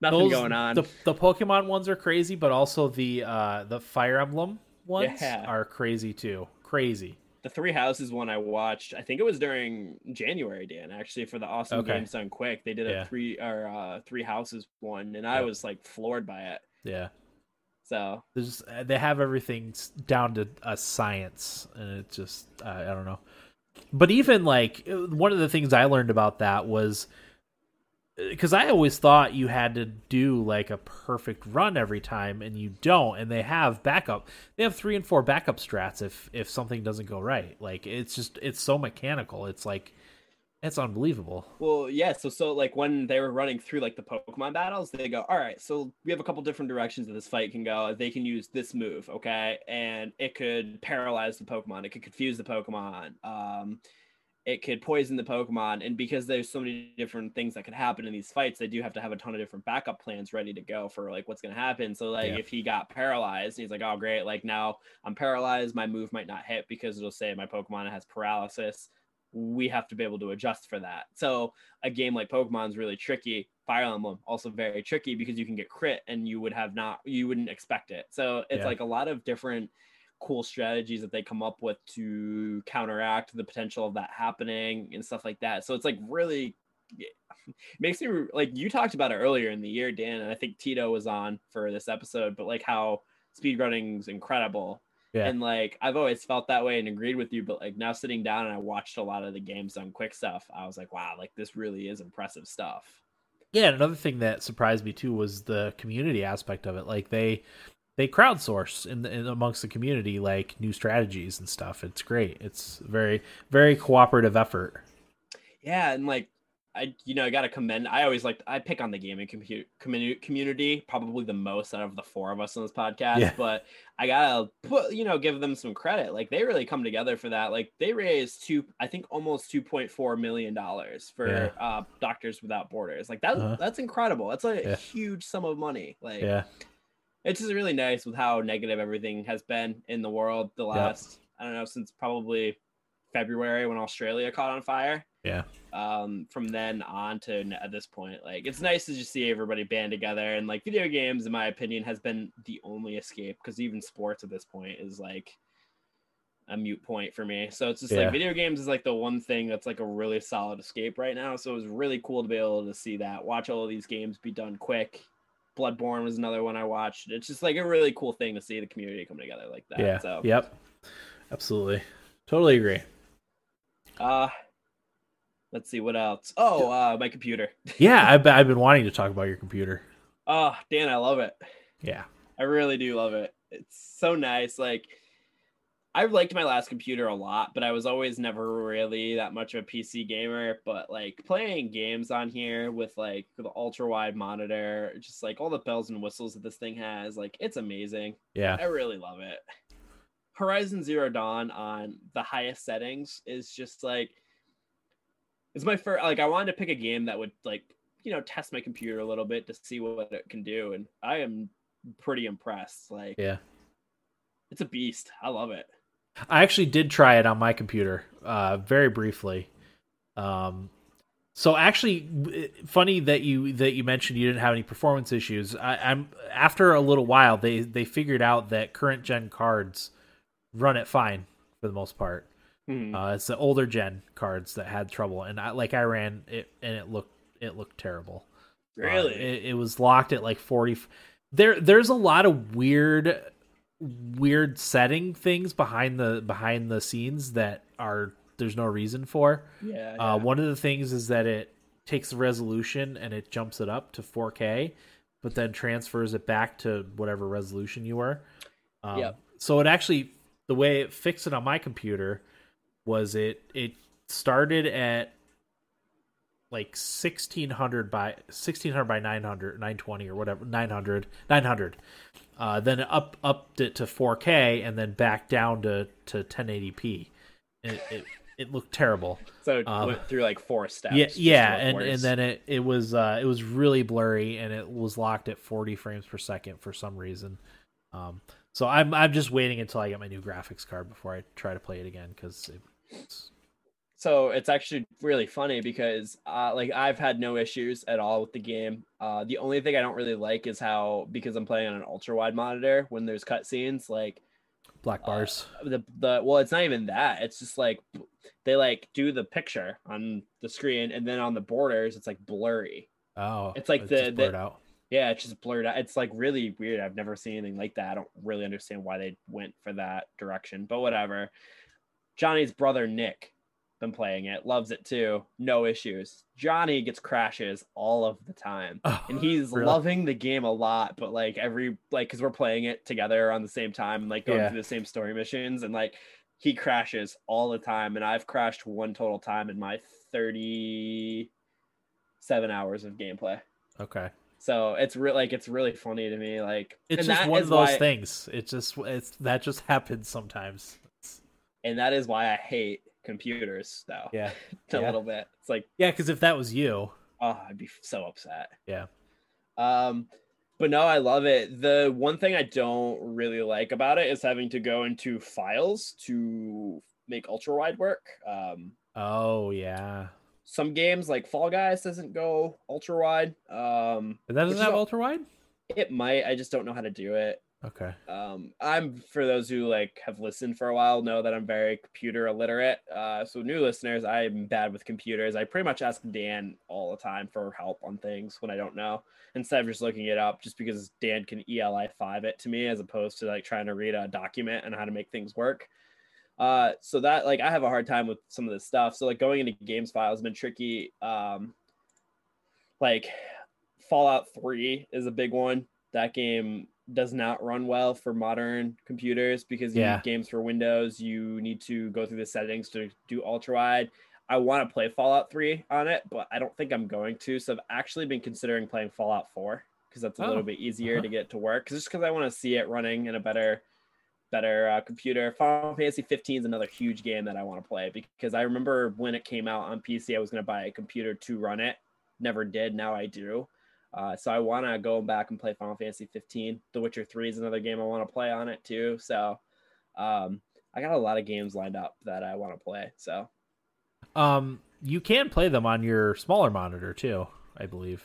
nothing Those- going on. The the Pokemon ones are crazy, but also the uh the Fire Emblem ones Yeah. are crazy too. Crazy. the Three Houses one I watched, I think it was during January, Dan, actually for the awesome Okay. games done quick. They did a Yeah. three or uh Three Houses one and I Yep. was like floored by it. Yeah. So There's they have everything down to a science, and it just I, I don't know. But even like uh, one of the things I learned about that was because I always thought you had to do like a perfect run every time, and you don't. And they have backup. They have three and four backup strats if if something doesn't go right. Like it's just it's so mechanical. It's like It's unbelievable. Well, yeah. So, so like when they were running through like the Pokemon battles, they go, all right, so we have a couple different directions that this fight can go. They can use this move, okay, and it could paralyze the Pokemon. It could confuse the Pokemon. Um, it could poison the Pokemon. And because there's so many different things that could happen in these fights, they do have to have a ton of different backup plans ready to go for like what's going to happen. So, like, yeah. if he got paralyzed, he's like, oh, great. Like, now I'm paralyzed. My move might not hit because it'll say my Pokemon has paralysis. We have to be able to adjust for that. So, a game like Pokemon's really tricky. Fire Emblem also very tricky because you can get crit and you would have not, you wouldn't expect it. So, it's yeah. like a lot of different cool strategies that they come up with to counteract the potential of that happening and stuff like that. So it's like really it makes me like you talked about it earlier in the year, Dan, and I think Tito was on for this episode, but like how speedrunning's incredible. Yeah. And like I've always felt that way and agreed with you, but like now sitting down and I watched a lot of the Games Done Quick stuff, I was like, wow, like this really is impressive stuff. Yeah, another thing that surprised me too was the community aspect of it. Like they they crowdsource in, the, in amongst the community like new strategies and stuff. It's great. It's very very cooperative effort. Yeah, and like I you know I got to commend. I always like I pick on the gaming community community probably the most out of the four of us on this podcast. Yeah. But I gotta put you know give them some credit. Like they really come together for that. Like they raised two I think almost two point four million dollars for yeah. uh, Doctors Without Borders. Like that uh-huh. that's incredible. That's a yeah. huge sum of money. Like yeah it's just really nice with how negative everything has been in the world the last. I don't know since probably February when Australia caught on fire. Yeah. Um, from then on to at this point, like it's nice to just see everybody band together and like video games, in my opinion, has been the only escape because even sports at this point is like a mute point for me. So it's just yeah. like video games is like the one thing that's like a really solid escape right now. So it was really cool to be able to see that, watch all of these games be done quick Bloodborne was another one I watched. It's just like a really cool thing to see the community come together like that. Yeah. So. Yep. Absolutely. Totally agree. Uh let's see what else. Oh, uh my computer. yeah, I've, I've been wanting to talk about your computer. Oh, Dan, I love it. Yeah. I really do love it. It's so nice. Like I've liked my last computer a lot, but I was always never really that much of a PC gamer. But like playing games on here with like the ultra wide monitor, just like all the bells and whistles that this thing has, like it's amazing. Yeah. I really love it. Horizon Zero Dawn on the highest settings is just like it's my first like I wanted to pick a game that would like, you know, test my computer a little bit to see what it can do. And I am pretty impressed. Like yeah. It's a beast. I love it. I actually did try it on my computer, uh, very briefly. Um, so actually, funny that you that you mentioned you didn't have any performance issues. I, am after a little while they they figured out that current gen cards run it fine for the most part. Hmm. Uh, it's the older gen cards that had trouble, and I, like I ran it and it looked it looked terrible. Really, uh, it, it was locked at like forty. There there's a lot of weird weird setting things behind the behind the scenes that are there's no reason for. Yeah, uh, one of the things is that it takes the resolution and it jumps it up to 4K, but then transfers it back to whatever resolution you were. Um, yeah. So it actually the way it fixed it on my computer was it it started at like 1600 by 1600 by 900 920 or whatever 900 900 uh, then up upped it to 4k and then back down to to 1080p it, it, it looked terrible. So it um, went through like four steps yeah yeah and, and then it it was uh it was really blurry and it was locked at 40 frames per second for some reason. Um so i'm i'm just waiting until i get my new graphics card before i try to play it again because it, it's so it's actually really funny because uh, like I've had no issues at all with the game. Uh, the only thing I don't really like is how because I'm playing on an ultra wide monitor when there's cutscenes like black uh, bars. Uh, the the well, it's not even that. It's just like they like do the picture on the screen and then on the borders it's like blurry. Oh, it's like it's the, the out. Yeah, it's just blurred out. It's like really weird. I've never seen anything like that. I don't really understand why they went for that direction, but whatever. Johnny's brother Nick been playing it, loves it too, no issues. Johnny gets crashes all of the time, oh, and he's really? loving the game a lot. But like every like, because we're playing it together on the same time, and like going yeah. through the same story missions, and like he crashes all the time, and I've crashed one total time in my 37 hours of gameplay. Okay. So it's real like it's really funny to me. Like It's just one of those why- things. It's just it's that just happens sometimes. And that is why I hate computers though. yeah. a yeah. little bit. It's like Yeah, because if that was you, oh, I'd be so upset. Yeah. Um, but no, I love it. The one thing I don't really like about it is having to go into files to make ultra wide work. Um, oh yeah, some games like Fall Guys doesn't go ultra wide. Um, that doesn't have ultra wide. it might. I just don't know how to do it. Okay. um i'm for those who like have listened for a while know that i'm very computer illiterate uh so new listeners i'm bad with computers. I pretty much ask dan all the time for help on things when i don't know instead of just looking it up just because dan can eli 5 it to me as opposed to like trying to read a document and how to make things work. Uh so that like i have a hard time with some of this stuff. So like going into games files has been tricky. Um like fallout 3 is a big one. That game does not run well for modern computers because you Yeah. need games for Windows. You need to go through the settings to do ultra wide. I want to play Fallout 3 on it, but I don't think I'm going to. So I've actually been considering playing Fallout 4 because that's a Oh, little bit easier uh-huh. to get to work. Cause just because I want to see it running in a better, better uh, computer. Final Fantasy 15 is another huge game that I want to play because I remember when it came out on PC, I was going to buy a computer to run it. Never did. Now I do. Uh, so I want to go back and play Final Fantasy 15. The Witcher 3 is another game I want to play on it too. So um, I got a lot of games lined up that I want to play. So Um, you can play them on your smaller monitor too. I believe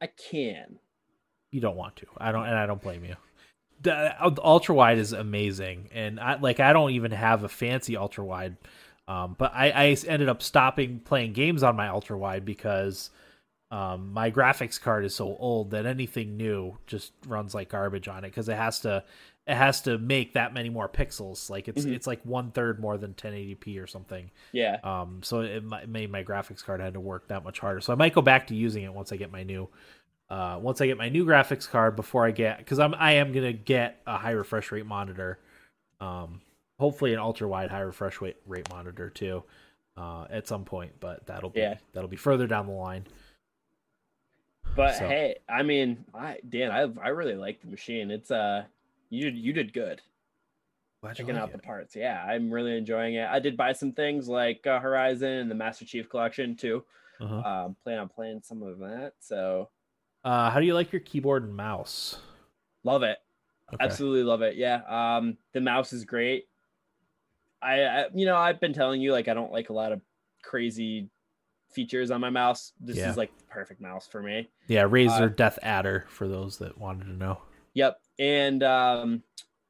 I can. you don't want to. I don't, and I don't blame you. The ultra wide is amazing, and I like. I don't even have a fancy ultra wide, um, but I, I ended up stopping playing games on my ultra wide because um, my graphics card is so old that anything new just runs like garbage on it because it has to it has to make that many more pixels. Like it's Mhm. it's like one third more than 1080p or something. Yeah. Um, so it, mi- made my graphics card had to work that much harder. So I might go back to using it once I get my new, uh, once I get my new graphics card before I get, because I'm I am gonna get a high refresh rate monitor, um, hopefully an ultra wide high refresh rate rate monitor too, uh, at some point. But that'll be Yeah. that'll be further down the line. But So- hey, I mean, I Dan, I I really like the machine. It's uh, you did you did good Glad checking like out it. the parts. Yeah, I'm really enjoying it. I did buy some things like uh, Horizon and the Master Chief Collection too. Uh-huh. Um, plan on playing some of that. So Uh, how do you like your keyboard and mouse? love it. Okay. Absolutely love it. Yeah. Um, the mouse is great. I, I, you know, I've been telling you like I don't like a lot of crazy features on my mouse. This Yeah. is like the perfect mouse for me. Yeah, Razer Uh, Death Adder for those that wanted to know. Yep. And um,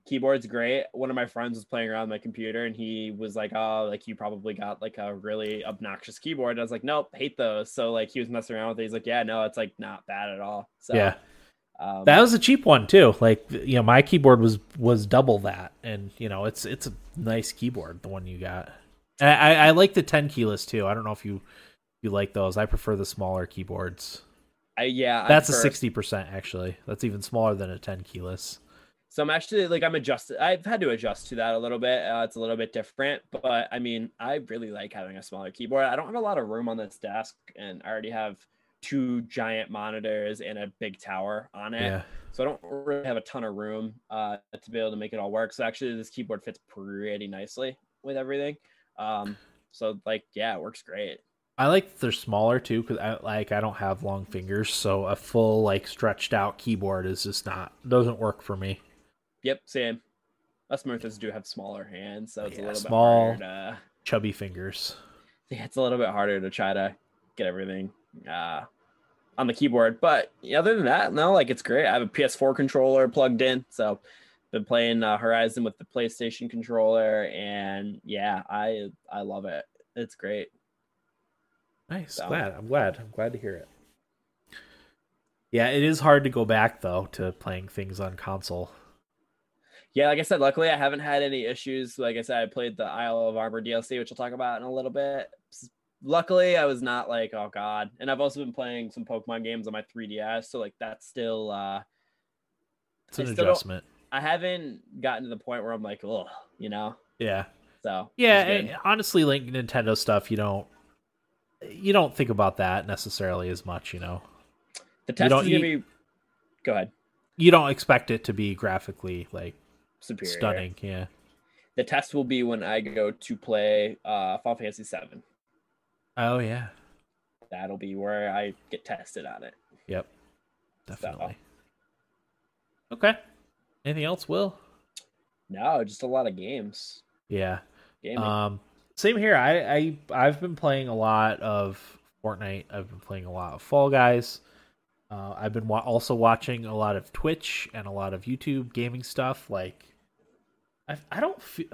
keyboard's great. One of my friends was playing around my computer and he was like, "Oh, like you probably got like a really obnoxious keyboard." And I was like, "Nope, hate those." So like he was messing around with it. He's like, "Yeah, no, it's like not bad at all." So yeah. um, That was a cheap one too. Like you know, my keyboard was was double that, and you know, it's it's a nice keyboard. The one you got, And I, I like the ten keyless too. I don't know if you you like those. I prefer the smaller keyboards. I, yeah, That's a sixty percent actually. That's even smaller than a ten keyless. So I'm actually like I'm adjusted. I've had to adjust to that a little bit. Uh, it's a little bit different, but I mean, I really like having a smaller keyboard. I don't have a lot of room on this desk, and I already have two giant monitors and a big tower on it. Yeah, So I don't really have a ton of room uh, to be able to make it all work. So actually, this keyboard fits pretty nicely with everything. Um, so like, yeah, it works great. I like that they're smaller too because I like I don't have long fingers, so a full like stretched out keyboard is just not doesn't work for me. Yep, same. Us Murthas do have smaller hands, so it's Yeah, a little small. bit harder to Chubby fingers. yeah, it's a little bit harder to try to get everything uh, on the keyboard. But other than that, no, like it's great. I have a PS4 controller plugged in, so been playing uh, Horizon with the PlayStation controller, and yeah, I I love it. It's great. Nice. So- Glad. I'm glad. I'm glad to hear it. Yeah, it is hard to go back though to playing things on console. Yeah, like I said, luckily I haven't had any issues. Like I said, I played the Isle of Armor DLC, which I'll talk about in a little bit. Luckily, I was not like, oh god. And I've also been playing some Pokemon games on my 3DS, so like that's still uh It's an I still adjustment. I haven't gotten to the point where I'm like, oh, you know. Yeah. So Yeah, and honestly, like Nintendo stuff, you don't you don't think about that necessarily as much. You know, the test is gonna be. Go ahead. you don't expect it to be graphically like Superior. stunning. Yeah. The test will be when I go to play uh, Final Fantasy VII. Oh yeah. That'll be where I get tested on it. Yep. Definitely. Okay. Anything else, Will? No, just a lot of games. Yeah. Gaming. Um, same here. I, I I've been playing a lot of Fortnite. I've been playing a lot of Fall Guys. Uh, I've been wa- also watching a lot of Twitch and a lot of YouTube gaming stuff. Like, I I don't feel.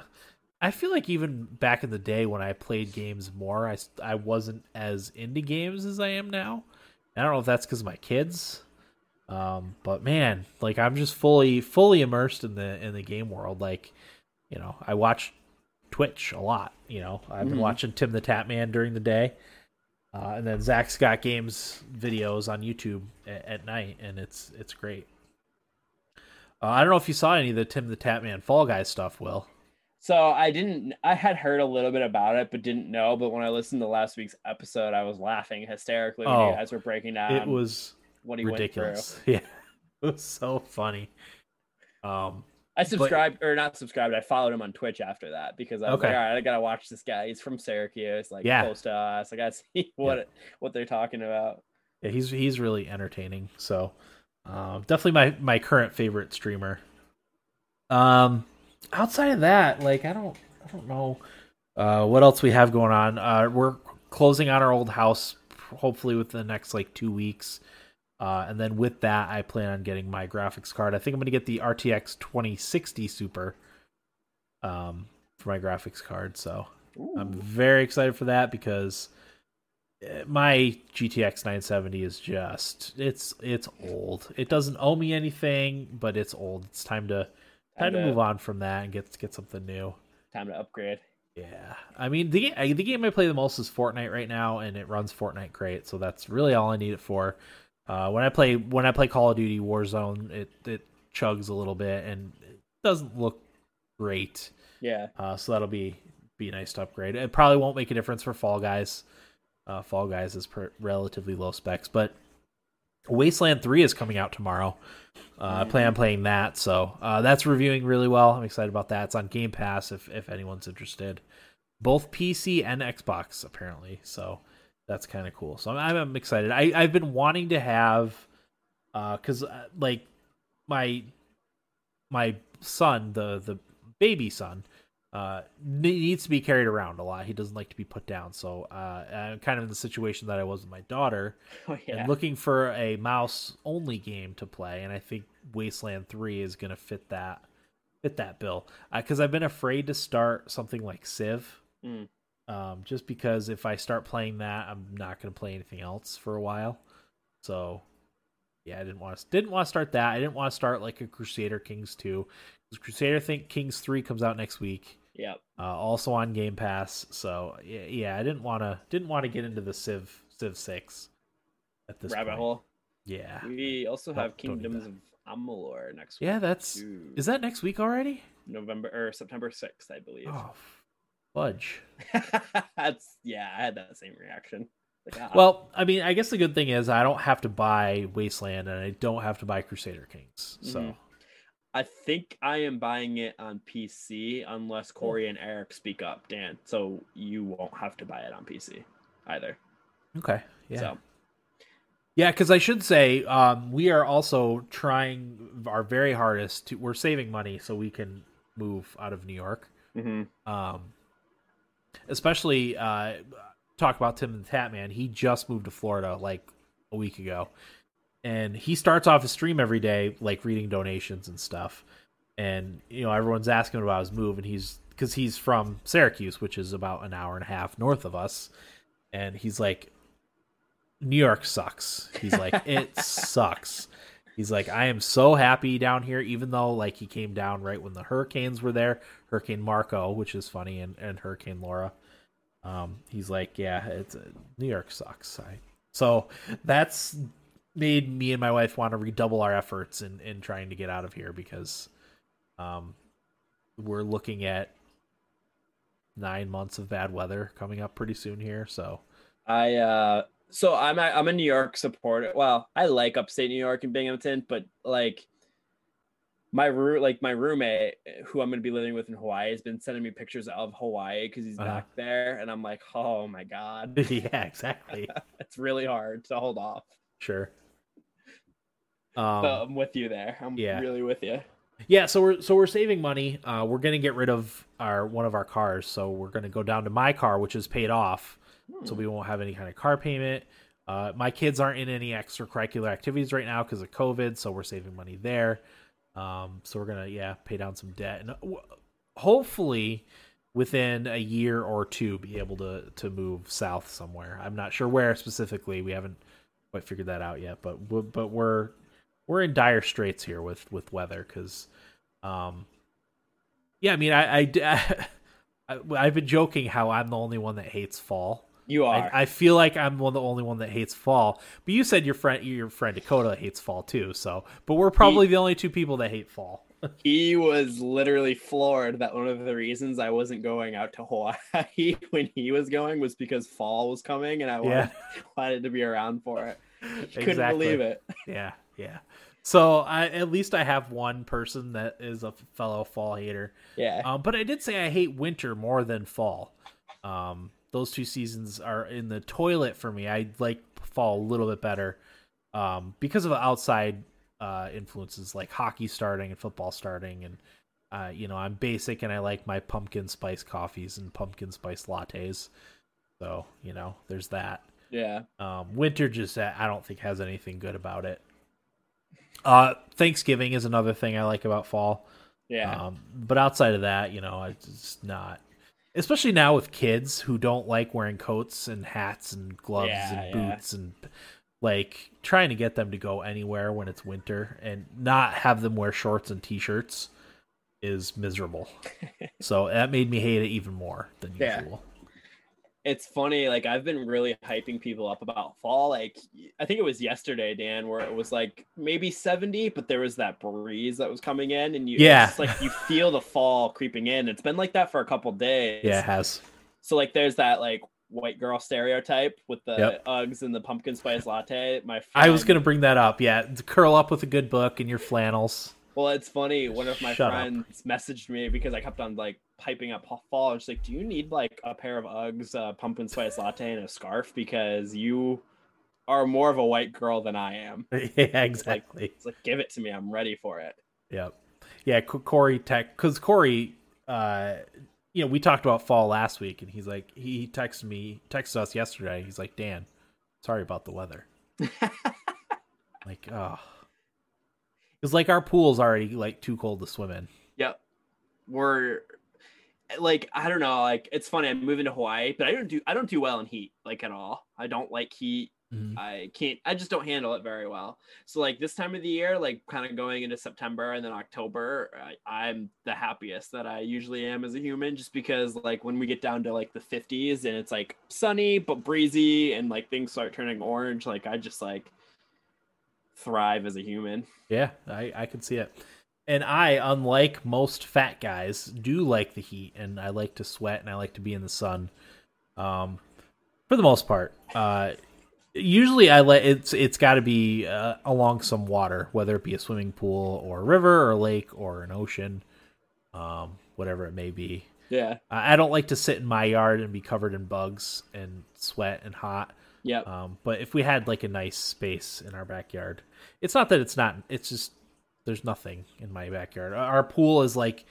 I feel like even back in the day when I played games more, I I wasn't as into games as I am now. I don't know if that's because of my kids, um, but man, like I'm just fully fully immersed in the in the game world. Like, you know, I watch Twitch a lot. You know, I've been Mhm. watching TimTheTatman during the day, uh, and then Zack Scott Games videos on YouTube at, at night, and it's it's great. Uh, I don't know if you saw any of the TimTheTatman Fall Guys stuff, Will. So I didn't. I had heard a little bit about it, but didn't know. But when I listened to last week's episode, I was laughing hysterically when Oh, you guys were breaking down it was what he ridiculous. Yeah, it was so funny. Um, went through. I subscribed or not subscribed. I followed him on Twitch after that because I was Okay. like, all right, I gotta watch this guy. He's from Syracuse. Like, Yeah. close to us. I gotta see what what they're talking about. yeah, he's he's really entertaining. So, um, definitely my my current favorite streamer. Um, outside of that, like I don't I don't know uh, what else we have going on. Uh, we're closing on our old house, hopefully within the next like two weeks. Uh, and then with that, I plan on getting my graphics card. I think I'm going to get the RTX 2060 Super um, for my graphics card. So I'm very excited for that because uh, my GTX 970 is just it's it's old. It doesn't owe me anything, but it's old. It's time to time to move on from that and get get something new. Time to upgrade. Yeah, I mean the the game I play the most is Fortnite right now, and it runs Fortnite great. So that's really all I need it for. Uh, when I play when I play Call of Duty Warzone, it it chugs a little bit and it doesn't look great. Yeah. Uh, so that'll be be nice to upgrade. It probably won't make a difference for Fall Guys. Uh, Fall Guys is per- relatively low specs, but Wasteland Three is coming out tomorrow. Uh, I plan on playing that, so uh, that's reviewing really well. I'm excited about that. It's on Game Pass if if anyone's interested. Both PC and Xbox apparently, so that's kind of cool. So I'm, I'm excited. I I've been wanting to have, uh, because uh, like my my son, the the baby son, uh, needs to be carried around a lot. He doesn't like to be put down. So uh, I'm kind of in the situation that I was with my daughter, Oh yeah. and looking for a mouse only game to play. And I think Wasteland Three is going to fit that fit that bill. Because I've been afraid to start something like Civ. Mm. Um, just because if I start playing that, I'm not going to play anything else for a while. So, yeah, I didn't want to didn't want to start that. I didn't want to start like a Crusader Kings two. Because Crusader think Kings three comes out next week, Yep. uh, also on Game Pass. So yeah, yeah I didn't want to didn't want to get into the Civ Civ six at this Rabbit point. hole. Yeah, We also have don't Kingdoms of Amalur next week. yeah. That's is that next week already? November or September sixth, I believe. Oh, fudge. That's yeah, I had that same reaction. Like, ah. Well, I mean, I guess the good thing is I don't have to buy Wasteland and I don't have to buy Crusader Kings. So Mhm. I think I am buying it on PC unless Corey and Eric speak up, Dan. So you won't have to buy it on PC either. okay, yeah, So yeah. Because I should say um, we are also trying our very hardest to. We're saving money so we can move out of New York. mhm. Um, especially uh, talk about TimTheTatman. He just moved to Florida like a week ago, and he starts off his stream every day like reading donations and stuff. And you know everyone's asking about his move, and he's because he's from Syracuse, which is about an hour and a half north of us, and he's like, New York sucks. He's like, it sucks. He's like, I am so happy down here, even though like he came down right when the hurricanes were there, Hurricane Marco, which is funny, and, and Hurricane Laura. Um, he's like, yeah, it's uh, New York sucks. I, so that's made me and my wife want to redouble our efforts in in trying to get out of here because, um, we're looking at nine months of bad weather coming up pretty soon here. So I uh so I'm a, I'm a New York supporter. Well, I like upstate New York and Binghamton, but like my room like my roommate who I'm going to be living with in Hawaii has been sending me pictures of Hawaii cuz he's Uh-huh. back there and I'm like, "Oh my god." yeah, exactly. it's really hard to hold off. sure. Um, so I'm with you there. I'm yeah. really with you. Yeah, so we're so we're saving money. Uh, we're gonna get rid of our one of our cars, so we're gonna go down to my car, which is paid off, so we won't have any kind of car payment. Uh, my kids aren't in any extracurricular activities right now because of COVID, so we're saving money there. Um, so we're gonna yeah pay down some debt and uh, w- hopefully within a year or two be able to to move south somewhere. I'm not sure where specifically. We haven't quite figured that out yet, but w- but we're we're in dire straits here with with weather because um yeah i mean i i I, i've been joking how i'm the only one that hates fall You are. I, I feel like i'm one of the only one that hates fall but you said your friend your friend dakota hates fall too so but we're probably the only two people that hate fall he was literally floored that one of the reasons I wasn't going out to Hawaii when he was going was because fall was coming and I wanted, Yeah. wanted to be around for it. He couldn't Exactly. believe it. yeah yeah so i at least i have one person that is a fellow fall hater Yeah. Um, but I did say I hate winter more than fall. Um, those two seasons are in the toilet for me. I like fall a little bit better um, because of outside uh, influences like hockey starting and football starting. And, uh, you know, I'm basic and I like my pumpkin spice coffees and pumpkin spice lattes. So, you know, there's that. yeah. Um, winter just, I don't think has anything good about it. Uh, Thanksgiving is another thing I like about fall. Yeah. Um, but outside of that, you know, it's not. Especially now with kids who don't like wearing coats and hats and gloves Yeah, and yeah. boots and like trying to get them to go anywhere when it's winter and not have them wear shorts and t-shirts is miserable. so that made me hate it even more than usual. It's funny like i've been really hyping people up about fall like i think it was yesterday dan where it was like maybe 70 but there was that breeze that was coming in and you Yeah. it's like you feel the fall creeping in it's been like that for a couple days Yeah, it has. so like there's that like white girl stereotype with the Yep. uggs and the pumpkin spice latte my I was going to bring that up. Yeah, curl up with a good book and your flannels. Well, it's funny. One of my Shut up. friends messaged me because I kept on like piping up fall. She's like, "Do you need like a pair of Uggs, uh, pumpkin spice latte, and a scarf? Because you are more of a white girl than I am." yeah, exactly. It's like, give it to me. I'm ready for it. Yep. Yeah, Corey tech because Corey, uh, you know, we talked about fall last week, and he's like, he texted me, texted us yesterday. He's like, Dan, sorry about the weather. like, oh, it's like our pool's already like too cold to swim in. Yep. We're like I don't know, like it's funny. I'm moving to Hawaii, but I don't do I don't do well in heat like at all. I don't like heat. Mhm. I can't I just don't handle it very well. So like this time of the year, like kind of going into September and then October, I, I'm the happiest that I usually am as a human just because like when we get down to like the 50s and it's like sunny but breezy and like things start turning orange, like I just like thrive as a human. Yeah, I I can see it. And I, unlike most fat guys, do like the heat, and I like to sweat, and I like to be in the sun. Um, for the most part, uh, usually I let it's it's got to be uh, along some water, whether it be a swimming pool or a river or a lake or an ocean, um, whatever it may be. Yeah. I I don't like to sit in my yard and be covered in bugs and sweat and hot. Yep. Um, but if we had like a nice space in our backyard, it's not that it's not. It's just there's nothing in my backyard. Our pool is like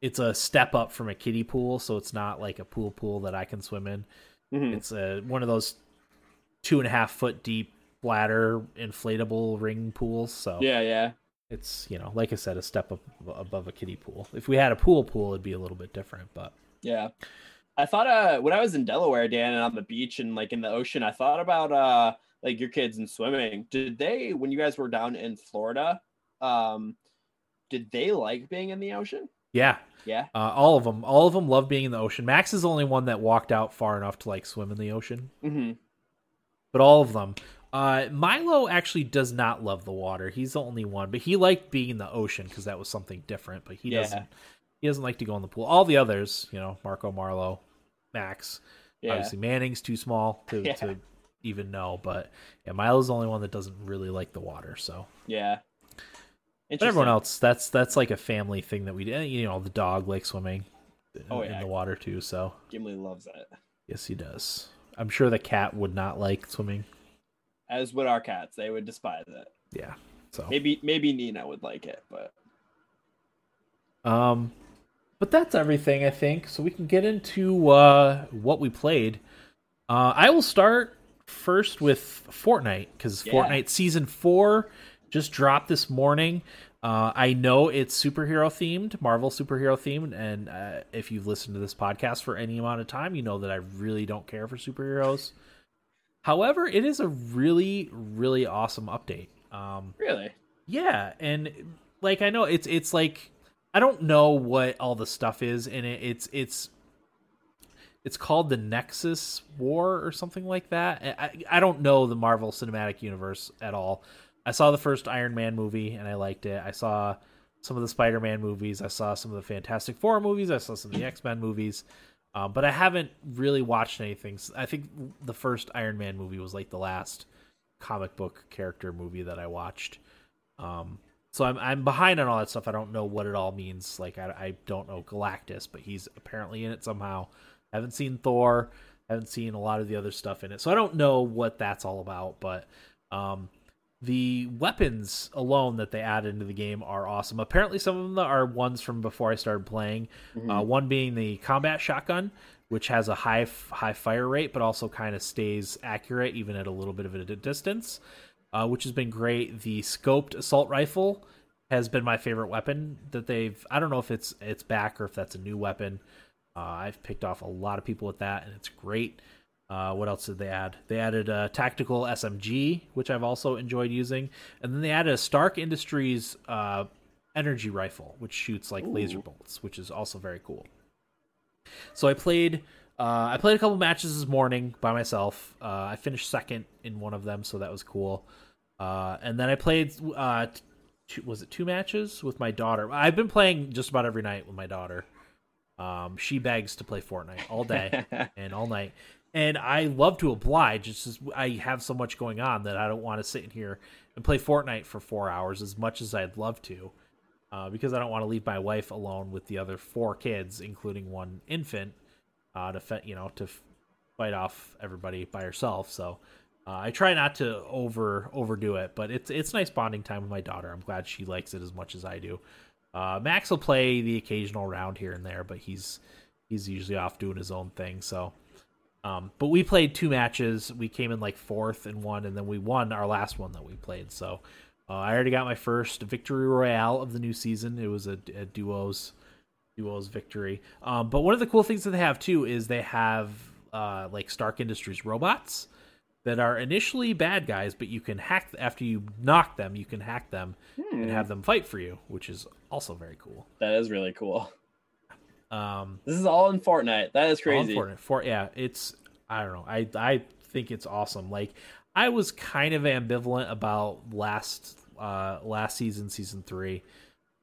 it's a step up from a kiddie pool, so it's not like a pool pool that I can swim in. Mhm. It's a one of those two and a half foot deep bladder inflatable ring pools. So Yeah, yeah. it's you know like I said, a step up above a kiddie pool. If we had a pool pool, it'd be a little bit different. But Yeah. I thought uh when I was in Delaware, Dan, and on the beach and like in the ocean, I thought about uh like your kids and swimming. Did they when you guys were down in Florida, um did they like being in the ocean? yeah, Yeah. uh, all of them, all of them love being in the ocean. Max is the only one that walked out far enough to like swim in the ocean. Mm-hmm. but all of them. Uh, Milo actually does not love the water. He's the only one, but he liked being in the ocean because that was something different. But he Yeah. doesn't. he doesn't like to go in the pool. All the others, you know, Marco Marlo, Max, Yeah. obviously Manning's too small to, Yeah. to even know, but yeah, Milo's the only one that doesn't really like the water. So, Yeah. But everyone else, that's that's like a family thing that we do. You know, the dog likes swimming in, Oh, in yeah. the water too. So Gimli loves it. yes, he does. I'm sure the cat would not like swimming. As would our cats. They would despise it. Yeah. So Maybe maybe Nina would like it, but Um, but that's everything I think. So we can get into uh, what we played. Uh, I will start first with Fortnite because Yeah. Fortnite season four just dropped this morning. Uh, I know it's superhero themed, Marvel superhero themed, and uh, if you've listened to this podcast for any amount of time, you know that I really don't care for superheroes. However, it is a really, really awesome update. Um, really. yeah, and like I know it's it's like I don't know what all the stuff is in it. It's it's it's called the Nexus War or something like that. I I don't know the Marvel Cinematic Universe at all. I saw the first Iron Man movie and I liked it. I saw some of the Spider-Man movies. I saw some of the Fantastic Four movies. I saw some of the X-Men movies. Um, but I haven't really watched anything. I think the first Iron Man movie was like the last comic book character movie that I watched. Um, so I'm I'm behind on all that stuff. I don't know what it all means. Like I, I don't know Galactus, but he's apparently in it somehow. I haven't seen Thor. I haven't seen a lot of the other stuff in it, so I don't know what that's all about. But um, the weapons alone that they add into the game are awesome. Apparently, some of them are ones from before I started playing. Uh, one being the combat shotgun, which has a high high fire rate, but also kind of stays accurate even at a little bit of a distance, uh, which has been great. The scoped assault rifle has been my favorite weapon that they've. I don't know if it's it's back or if that's a new weapon. Uh, I've picked off a lot of people with that, and it's great. Uh, what else did they add? They added a tactical SMG, which I've also enjoyed using, and then they added a Stark Industries uh, energy rifle, which shoots like laser bolts, which is also very cool. So I played. Uh, I played a couple matches this morning by myself. Uh, I finished second in one of them, so that was cool. Uh, and then I played. Uh, two, was it two matches with my daughter? I've been playing just about every night with my daughter. Um, she begs to play Fortnite all day and all night. And I love to oblige. It's just I have so much going on that I don't want to sit in here and play Fortnite for four hours as much as I'd love to, uh, because I don't want to leave my wife alone with the other four kids, including one infant, uh, to fe- you know to fight off everybody by herself. So uh, I try not to over overdo it, but it's it's nice bonding time with my daughter. I'm glad she likes it as much as I do. Uh, Max will play the occasional round here and there, but he's he's usually off doing his own thing. So, um, but we played two matches. We came in like fourth in one, and then we won our last one that we played. So, uh, I already got my first victory royale of the new season. It was a, a duos duos victory. Um, but one of the cool things that they have too is they have uh, like Stark Industries robots that are initially bad guys, but you can hack after you knock them. You can hack them and have them fight for you, which is also very cool. That is really cool. Um, This is all in Fortnite. That is crazy. Fortnite. For yeah, it's I don't know. I I think it's awesome. Like I was kind of ambivalent about last uh last season, season three.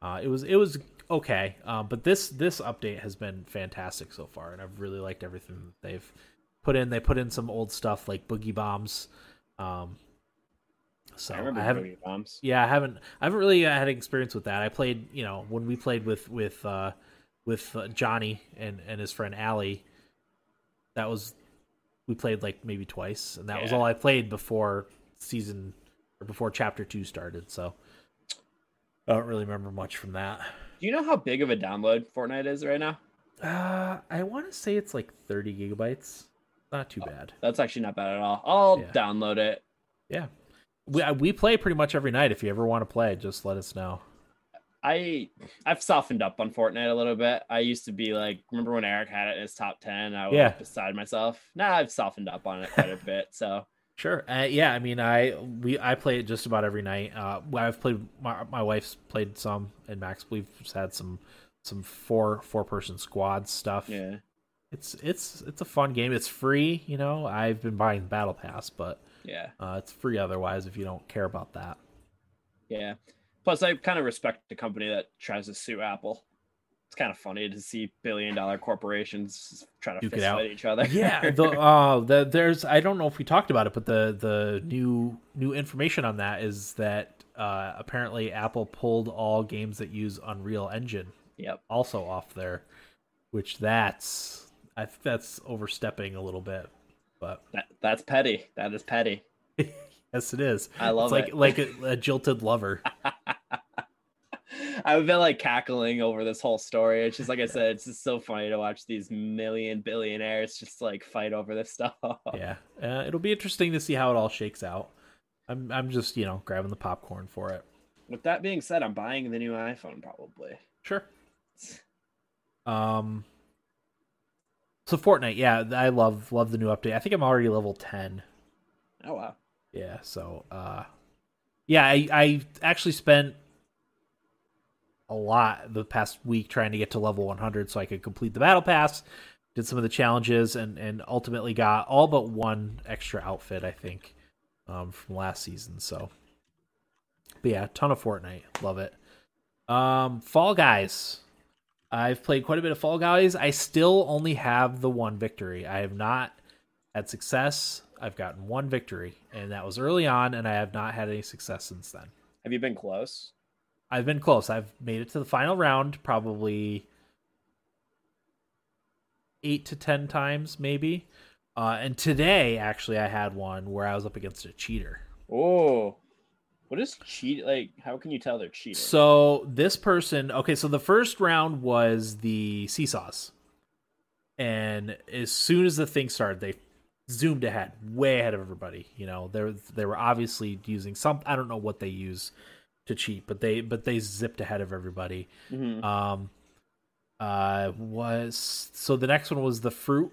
Uh, it was it was okay, uh, but this this update has been fantastic so far, and I've really liked everything that they've put in. They put in some old stuff like boogie bombs. Um, so I I, haven't Boogie Bombs. yeah, I haven't. I haven't really had experience with that. I played, you know, when we played with with uh, with uh, Johnny and and his friend Allie. That was we played like maybe twice, and that was all I played before season or before chapter two started. So I don't really remember much from that. Do you know how big of a download Fortnite is right now? Uh, I want to say it's like thirty gigabytes. Not too bad. That's actually not bad at all. I'll Yeah. download it. Yeah, we uh, we play pretty much every night. If you ever want to play, just let us know. I I've softened up on Fortnite a little bit. I used to be like, remember when Eric had it in his top ten? I was Yeah. beside myself. Now I've softened up on it quite a bit. So Sure. Uh, yeah. I mean, I we I play it just about every night. Uh, I've played my my wife's played some, and Max we've had some some four four person squad stuff. yeah, It's it's it's a fun game. It's free. You know, I've been buying the battle pass, but yeah, uh, it's free otherwise if you don't care about that. yeah. Plus, I kind of respect the company that tries to sue Apple. it's kind of funny to see billion dollar corporations trying to fight each other. yeah the uh the there's i don't know if we talked about it but the the new new information on that is that uh apparently apple pulled all games that use unreal engine yep. also off there which that's i think that's overstepping a little bit but That, that's petty. That is petty. yes it is I love it's like it. like a, a jilted lover I've been like cackling over this whole story. It's just like I said, it's just so funny to watch these million billionaires just like fight over this stuff. yeah uh, it'll be interesting to see how it all shakes out i'm i'm just you know grabbing the popcorn for it With that being said, I'm buying the new iPhone probably. Sure. Um. So Fortnite, yeah, I love love the new update. I think I'm already level ten. Oh wow. Yeah. So, uh, yeah, I I actually spent a lot the past week trying to get to level 100 so I could complete the battle pass. Did some of the challenges and and ultimately got all but one extra outfit. I think um, from last season. So, but yeah, ton of Fortnite. Love it. Um, Fall Guys. I've played quite a bit of Fall Guys. I still only have the one victory. I have not had success. I've gotten one victory, and that was early on, and I have not had any success since then. Have you been close? I've been close. I've made it to the final round probably eight to ten times, maybe. Uh, and today, actually, I had one where I was up against a cheater. Oh. What is cheat like how can you tell they're cheating? So this person, okay, so the first round was the seesaws, and as soon as the thing started, they zoomed ahead, way ahead of everybody. You know, they they were obviously using some. I don't know what they use to cheat, but they but they zipped ahead of everybody. Mhm. Um, uh, was so the next one was the fruit,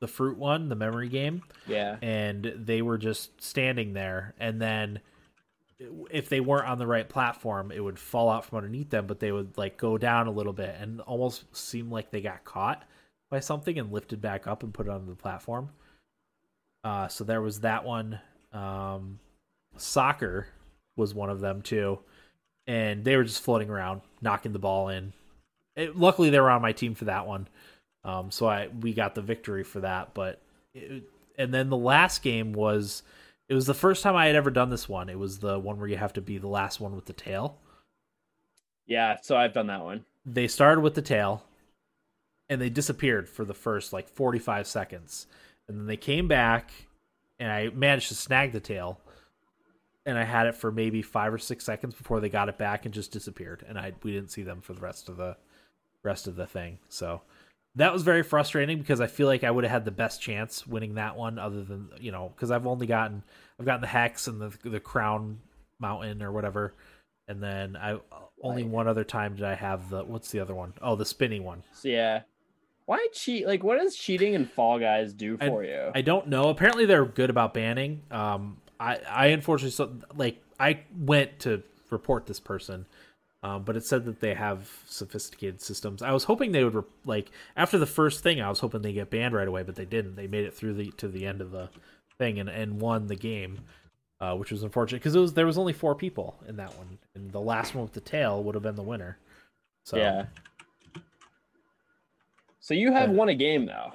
the fruit one, the memory game Yeah. and they were just standing there and then if they weren't on the right platform it would fall out from underneath them but they would like go down a little bit and almost seem like they got caught by something and lifted back up and put it on the platform uh so there was that one um soccer was one of them too and they were just floating around knocking the ball in it, luckily they were on my team for that one um so i we got the victory for that but it, and then the last game was it was the first time I had ever done this one. It was the one where you have to be the last one with the tail. Yeah, so I've done that one. They started with the tail and they disappeared for the first like 45 seconds. And then they came back and I managed to snag the tail. And I had it for maybe 5 or 6 seconds before they got it back and just disappeared and I we didn't see them for the rest of the rest of the thing. So that was very frustrating because I feel like I would have had the best chance winning that one, other than you know, because I've only gotten I've gotten the hex and the the crown mountain or whatever, and then I only Right. one other time did I have the what's the other one? Oh, the spinning one. So yeah. Why cheat? Like, what does cheating and Fall Guys do I- for you? I don't know. Apparently, they're good about banning. Um, I I unfortunately so like I went to report this person. Um, but it said that they have sophisticated systems. I was hoping they would re- like after the first thing. I was hoping they get banned right away, but they didn't. They made it through the to the end of the thing and, and won the game, uh, which was unfortunate because it was there was only four people in that one, and the last one with the tail would have been the winner. So Yeah. So you have Yeah. won a game though.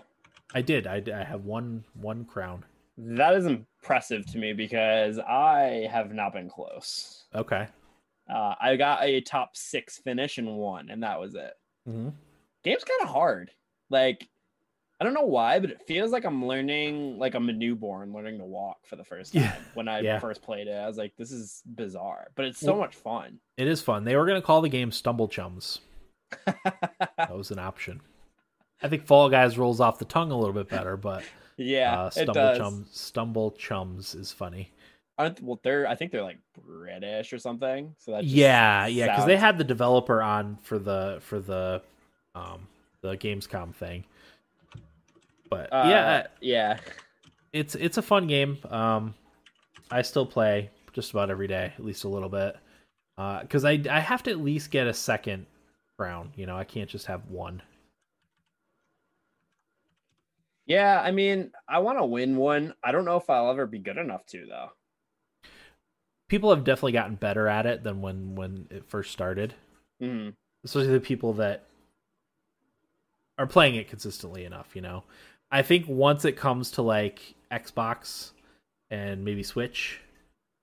I did. I, I have one one crown. That is impressive to me because I have not been close. Okay. Uh, I got a top six finish and one, and that was it. Mm-hmm. Game's kind of hard. Like, I don't know why, but it feels like I'm learning, like I'm a newborn learning to walk for the first time. Yeah. When I Yeah. first played it, I was like, this is bizarre, but it's so Well- much fun. It is fun. They were going to call the game Stumble Chums. That was an option. I think Fall Guys rolls off the tongue a little bit better, but yeah, uh, it Stumble does. Chums, Stumble Chums is funny. Aren't well, they're I think they're like British or something. So that Yeah, yeah, because they had the developer on for the for the um the Gamescom thing. But uh, yeah, yeah. it's it's a fun game. Um, I still play just about every day, at least a little bit, because I I have to at least get a second crown. You know, I can't just have one. Yeah, I mean, I want to win one. I don't know if I'll ever be good enough to though. People have definitely gotten better at it than when when it first started. Mhm. especially the people that are playing it consistently enough. You know, I think once it comes to like Xbox and maybe Switch,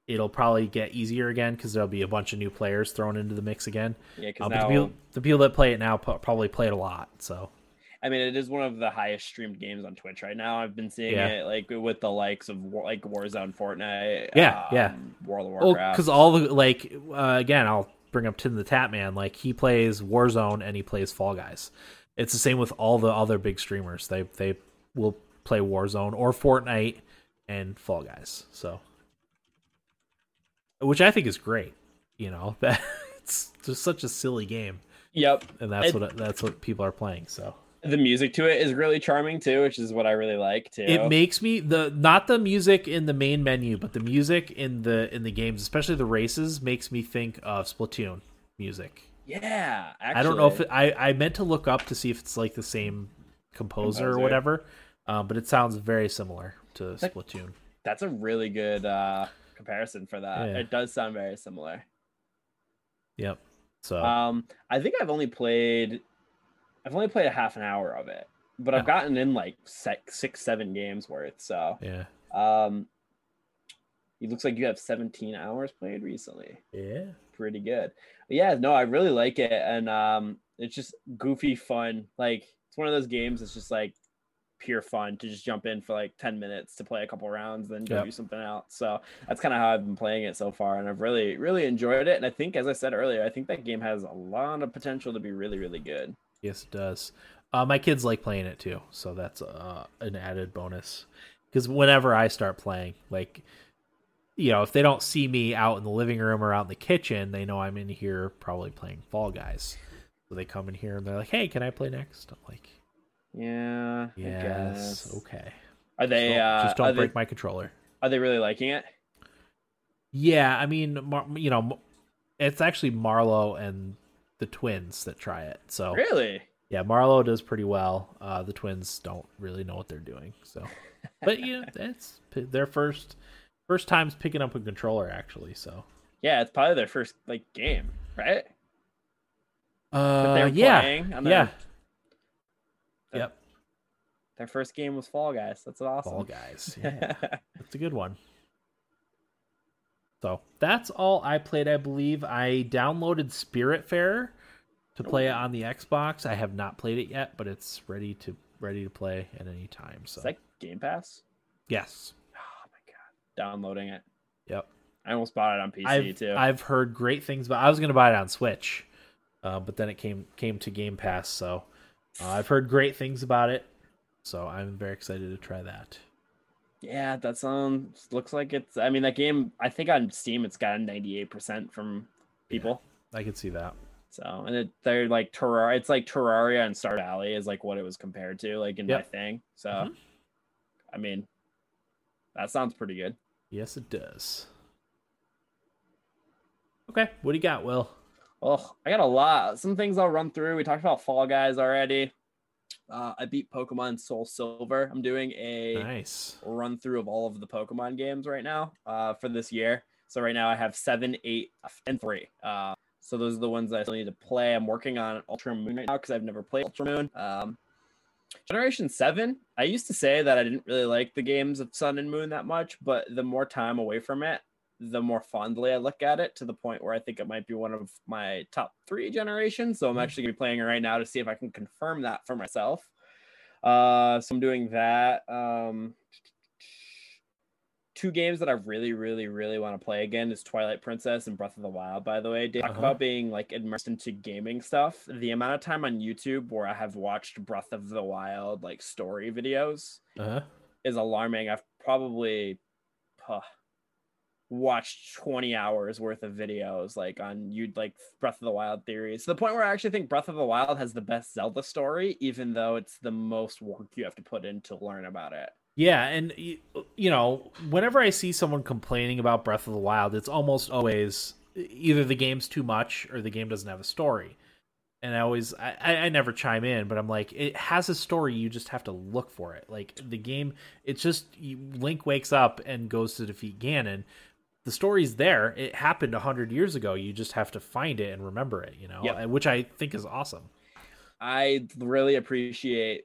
it'll probably get easier again because there'll be a bunch of new players thrown into the mix again. Yeah, Uh, because but now the, people, the people that play it now probably play it a lot. So I mean, it is one of the highest streamed games on Twitch right now. I've been seeing Yeah. it like with the likes of War- like Warzone, Fortnite, Yeah, yeah. um, World of Well, Warcraft. because all the like uh, again, I'll bring up TimTheTatman. Like he plays Warzone and he plays Fall Guys. It's the same with all the other big streamers. They they will play Warzone or Fortnite and Fall Guys. So, which I think is great. You know, that it's just such a silly game, yep, and that's It- what that's what people are playing. So the music to it is really charming too, which is what I really like too. it makes me the not the music in the main menu, but the music in the in the games, especially the races, makes me think of Splatoon music. yeah, actually, I don't know if it, I I meant to look up to see if it's like the same composer, or whatever, um, but it sounds very similar to That- Splatoon. that's a really good uh, comparison for that. Yeah. It does sound very similar. Yep. So Um, I think I've only played, I've only played a half an hour of it, but I've gotten in like six, six, seven games worth. So, yeah, um, it looks like you have 17 hours played recently. yeah, Pretty good. But yeah, no, I really like it, and um, it's just goofy fun. Like it's one of those games. that's just like pure fun to just jump in for like 10 minutes to play a couple rounds, then go Yep. do something else. So that's kind of how I've been playing it so far, and I've really, really enjoyed it. And I think, as I said earlier, I think that game has a lot of potential to be really, really good. Yes, it does. Uh, my kids like playing it too, so that's uh, an added bonus. Because whenever I start playing, like, you know, if they don't see me out in the living room or out in the kitchen, they know I'm in here probably playing Fall Guys. So they come in here and they're like, "Hey, can I play next?" I'm like, Yeah. I "Yes, guess. okay." Are they? Just don't, uh, just don't break they, my controller. Are they really liking it? Yeah, I mean, Mar- you know, it's actually Marlo and the twins that try it. So Really? yeah, Marlo does pretty well. Uh, the twins don't really know what they're doing. So, but you know, it's their first first times picking up a controller actually. So Yeah, it's probably their first like game, right? Uh, they're yeah, their- yeah, their- yep. Their first game was Fall Guys. That's awesome. Fall Guys. Yeah, that's a good one. So that's all I played. I believe I downloaded Spiritfarer to play it on the Xbox. I have not played it yet, but it's ready to ready to play at any time. So Is that Game Pass? yes, Oh my god. Downloading it. yep. I almost bought it on PC I've too. I've heard great things, but I was going to buy it on Switch, uh, but then it came came to Game Pass. So uh, I've heard great things about it. So I'm very excited to try that. Yeah, that sounds looks like it's I mean that game I think on Steam it's got a 98% from people. I could see that. So and it, they're like Terraria. It's like Terraria and Stardew Valley is like what it was compared to, like in my Yep. thing. So, Mhm. I mean, that sounds pretty good. Yes, it does. Okay, what do you got, Will? Oh, I got a lot. Some things I'll run through. We talked about Fall Guys already. Uh, I beat Pokemon Soul Silver. I'm doing a Nice. run through of all of the Pokemon games right now uh, for this year. So right now I have seven, eight, and three. Uh, so those are the ones I still need to play. I'm working on Ultra Moon right now because I've never played Ultra Moon. Um, Generation Seven. I used to say that I didn't really like the games of Sun and Moon that much, but the more time away from it, the more fondly I look at it to the point where I think it might be one of my top three generations. So I'm Mhm. actually gonna be playing it right now to see if I can confirm that for myself. Uh, so I'm doing that. Um, two games that I really, really, really want to play again is Twilight Princess and Breath of the Wild. By the way, they talk Uh-huh. about being like immersed into gaming stuff. The amount of time on YouTube where I have watched Breath of the Wild like story videos Uh-huh. is alarming. I've probably huh, watched 20 hours worth of videos like on you'd like Breath of the Wild theories to the point where I actually think Breath of the Wild has the best Zelda story, even though it's the most work you have to put in to learn about it. Yeah, and you know, whenever I see someone complaining about Breath of the Wild, it's almost always either the game's too much or the game doesn't have a story. And I always, I, I I never chime in, but I'm like, it has a story. You just have to look for it. Like the game, it's just Link wakes up and goes to defeat Ganon. The story's there. It happened a hundred years ago. You just have to find it and remember it. You know, Yep. which I think is awesome. I really appreciate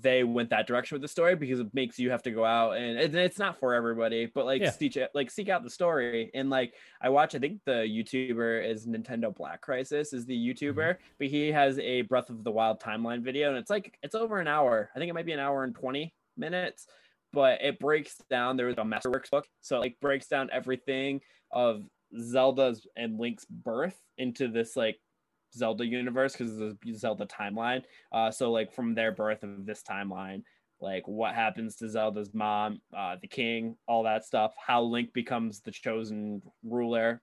they went that direction with the story because it makes you have to go out and it's not for everybody, but like yeah. seek like seek out the story and like I watch. I think the YouTuber is Nintendo Black Crisis is the YouTuber, mm-hmm. but he has a Breath of the Wild timeline video and it's like it's over an hour. I think it might be an hour and twenty minutes, but it breaks down. There was a Masterworks book, so it like breaks down everything of Zelda's and Link's birth into this like Zelda universe because the Zelda timeline. Uh, so like from their birth of this timeline, like what happens to Zelda's mom, uh, the king, all that stuff. How Link becomes the chosen ruler.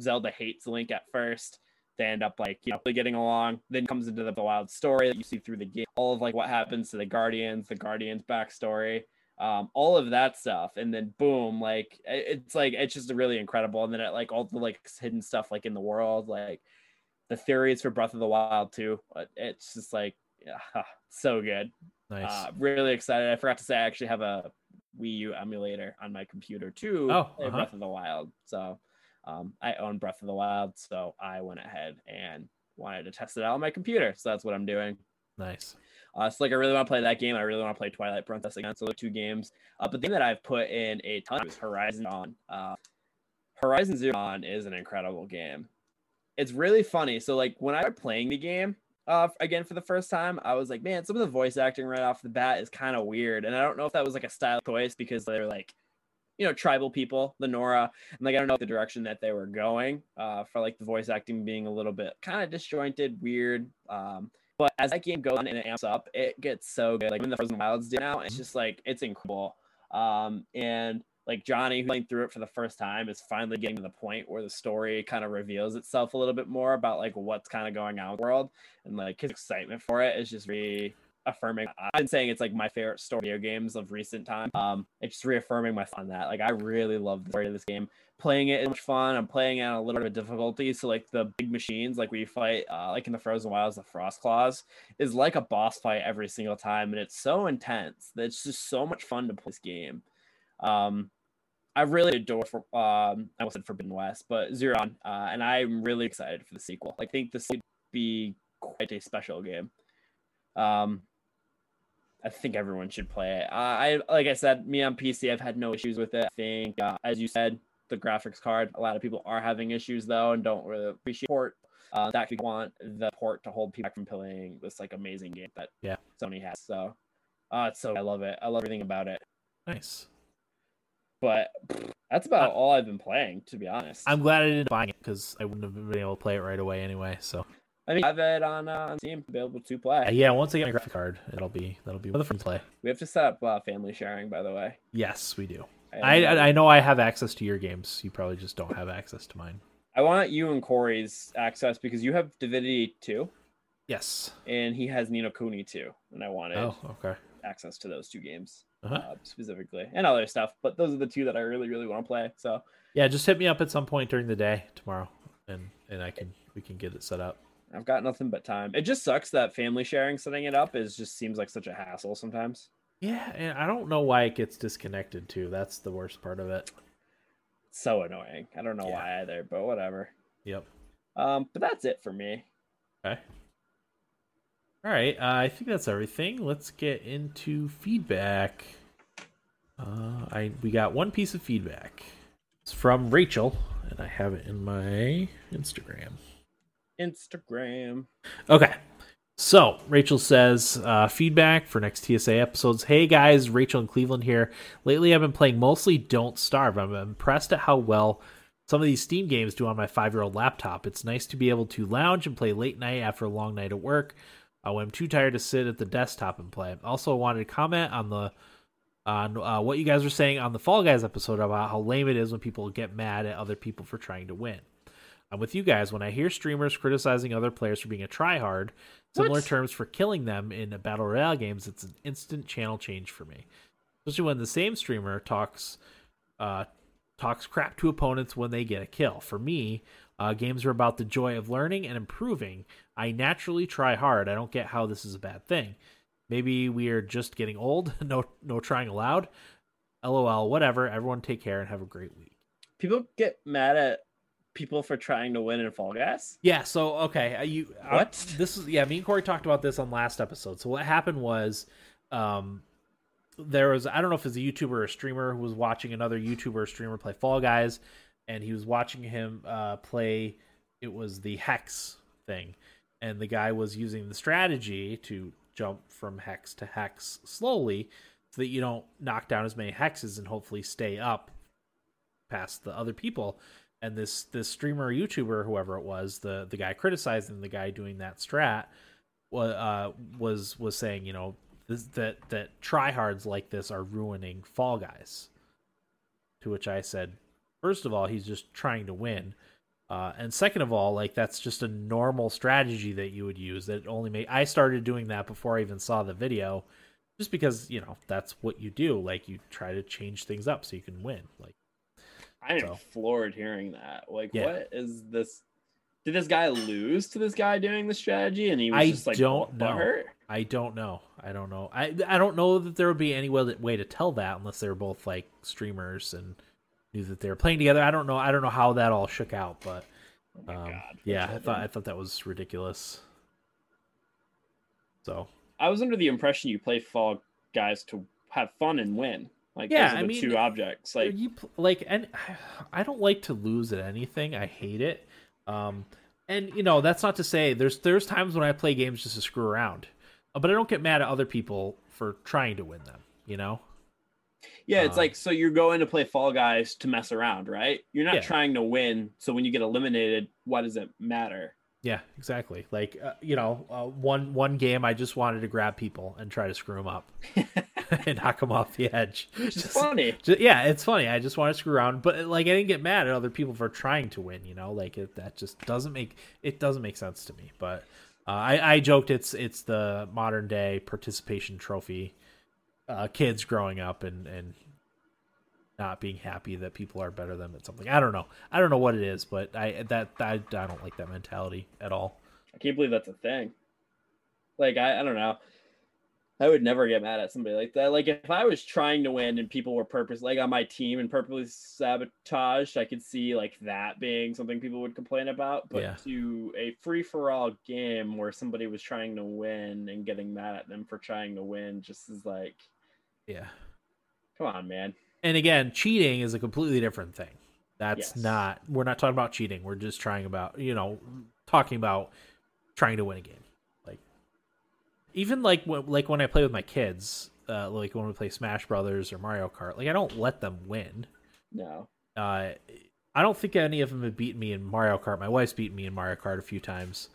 Zelda hates Link at first. They end up like you know getting along. Then comes into the wild story that you see through the game. All of like what happens to the Guardians, the Guardians backstory. Um, all of that stuff, and then boom, like it's like it's just really incredible. And then it like all the like hidden stuff like in the world, like the theories for Breath of the Wild too. It's just like yeah, so good. Nice. Uh, really excited. I forgot to say I actually have a Wii U emulator on my computer too. Oh, uh-huh. Breath of the Wild. So um, I own Breath of the Wild, so I went ahead and wanted to test it out on my computer. So that's what I'm doing. Nice. Uh, so like I really want to play that game. I really want to play Twilight Princess again. So the two games. Uh, but the thing that I've put in a ton is Horizon Dawn. Uh, Horizon Zero Dawn is an incredible game it's really funny. So like when I started playing the game uh again for the first time, I was like, man, some of the voice acting right off the bat is kind of weird. And I don't know if that was like a style choice because they're like, you know, tribal people, the Nora, and like I don't know the direction that they were going uh for like the voice acting being a little bit kind of disjointed, weird. Um but as that game goes on and it amps up, it gets so good. Like when the Frozen Wilds do now, it's just like it's incredible. Um and like Johnny playing through it for the first time is finally getting to the point where the story kind of reveals itself a little bit more about like what's kind of going on in the world and like his excitement for it is just reaffirming. I've been saying it's like my favorite story video games of recent time. Um, it's just reaffirming my fun that like I really love the story of this game. Playing it is much fun. I'm playing it on a little bit of difficulty. So like the big machines, like we fight, uh, like in the Frozen Wilds, the Frost Claws is like a boss fight every single time, and it's so intense that it's just so much fun to play this game. Um, I really adore for um I said Forbidden West, but Zero Dawn, uh, and I'm really excited for the sequel. I think this would be quite a special game. Um, I think everyone should play it. Uh, I like I said, me on PC, I've had no issues with it. I think, uh, as you said, the graphics card. A lot of people are having issues though, and don't really appreciate port. Uh, that we want the port to hold people back from playing this like amazing game that yeah Sony has. So, uh, it's so I love it. I love everything about it. Nice. But that's about uh, all I've been playing, to be honest. I'm glad I didn't buy it because I wouldn't have been able to play it right away anyway. So I mean, have it on uh, on Steam, available to play. Uh, yeah, once I get my graphic card, it'll be that'll be the fun play. We have to set up uh, family sharing, by the way. Yes, we do. I I, I know I have access to your games. You probably just don't have access to mine. I want you and Corey's access because you have Divinity 2. Yes. And he has Ni no Kuni 2, and I wanted oh, okay. access to those two games uh-huh. uh, specifically, and other stuff. But those are the two that I really, really want to play. So yeah, just hit me up at some point during the day tomorrow, and and I can we can get it set up. I've got nothing but time. It just sucks that family sharing setting it up is just seems like such a hassle sometimes. Yeah, and I don't know why it gets disconnected too. That's the worst part of it. so annoying. I don't know yeah. why either, but whatever. Yep. Um, but that's it for me. Okay. All right, uh, I think that's everything. Let's get into feedback. Uh, I we got one piece of feedback. It's from Rachel, and I have it in my Instagram. Instagram. Okay. So Rachel says uh, feedback for next TSA episodes. Hey guys, Rachel in Cleveland here. Lately, I've been playing mostly Don't Starve. I'm impressed at how well some of these Steam games do on my five year old laptop. It's nice to be able to lounge and play late night after a long night at work uh, when I'm too tired to sit at the desktop and play. Also, wanted to comment on the on uh, what you guys were saying on the Fall Guys episode about how lame it is when people get mad at other people for trying to win. I'm with you guys when I hear streamers criticizing other players for being a tryhard, similar what? terms for killing them in battle royale games. It's an instant channel change for me, especially when the same streamer talks uh, talks crap to opponents when they get a kill. For me, uh, games are about the joy of learning and improving. I naturally try hard. I don't get how this is a bad thing. Maybe we are just getting old. no, no trying allowed. LOL. Whatever. Everyone take care and have a great week. People get mad at people for trying to win in Fall Guys? Yeah. So okay, uh, you uh, What? this is yeah. Me and Corey talked about this on last episode. So what happened was, um, there was I don't know if it's a YouTuber or a streamer who was watching another YouTuber or streamer play Fall Guys, and he was watching him uh, play. It was the hex thing, and the guy was using the strategy to jump from hex to hex slowly, so that you don't knock down as many hexes and hopefully stay up past the other people and this this streamer YouTuber, whoever it was, the the guy criticizing the guy doing that strat, was uh, was was saying, you know, this, that that tryhards like this are ruining Fall Guys. To which I said, first of all, he's just trying to win, uh, and second of all, like that's just a normal strategy that you would use. That only made I started doing that before I even saw the video, just because you know that's what you do. Like you try to change things up so you can win. Like I am So. floored hearing that. Like, Yeah. what is this? Did this guy lose to this guy doing the strategy, and he was I just like don't know. butthurt? I don't know. I don't know. I I don't know that there would be any way, way to tell that unless they were both like streamers and knew that they were playing together. I don't know. I don't know how that all shook out, but Oh um, god! yeah, I thought I thought that was ridiculous. So I was under the impression you play Fall Guys to have fun and win. Like, Yeah, I mean, two objects. Like, you like and I don't like to lose at anything. I hate it. Um, and you know that's not to say there's there's times when I play games just to screw around, Uh, but I don't get mad at other people for trying to win them. You know. yeah, it's um, like so you're going to play Fall Guys to mess around, right? You're not Yeah. trying to win. So when you get eliminated, why does it matter? Yeah, exactly. Like uh, you know, uh, one one game I just wanted to grab people and try to screw them up and knock them off the edge. Is Just- funny. ju- yeah, it's funny. I just want to screw around, but like I didn't get mad at other people for trying to win. You know, like it, that just doesn't make it doesn't make sense to me. But uh, I I joked it's it's the modern day participation trophy. Uh, kids growing up and and not being happy that people are better than at something. I don't know. I don't know what it is, but I that I, I don't like that mentality at all. I can't believe that's a thing. Like I, I don't know. I would never get mad at somebody like that. Like if I was trying to win and people were purpose like on my team and purposely sabotaged, I could see like that being something people would complain about. But Yeah. to a free for all game where somebody was trying to win and getting mad at them for trying to win just is like, Yeah. come on, man. And again, cheating is a completely different thing. That's Yes. not we're not talking about cheating. We're just trying about, you know, talking about trying to win a game. Like even like when, like when I play with my kids, uh, like when we play Smash Brothers or Mario Kart, like I don't let them win. No. Uh, I don't think any of them have beaten me in Mario Kart. My wife's beaten me in Mario Kart a few times.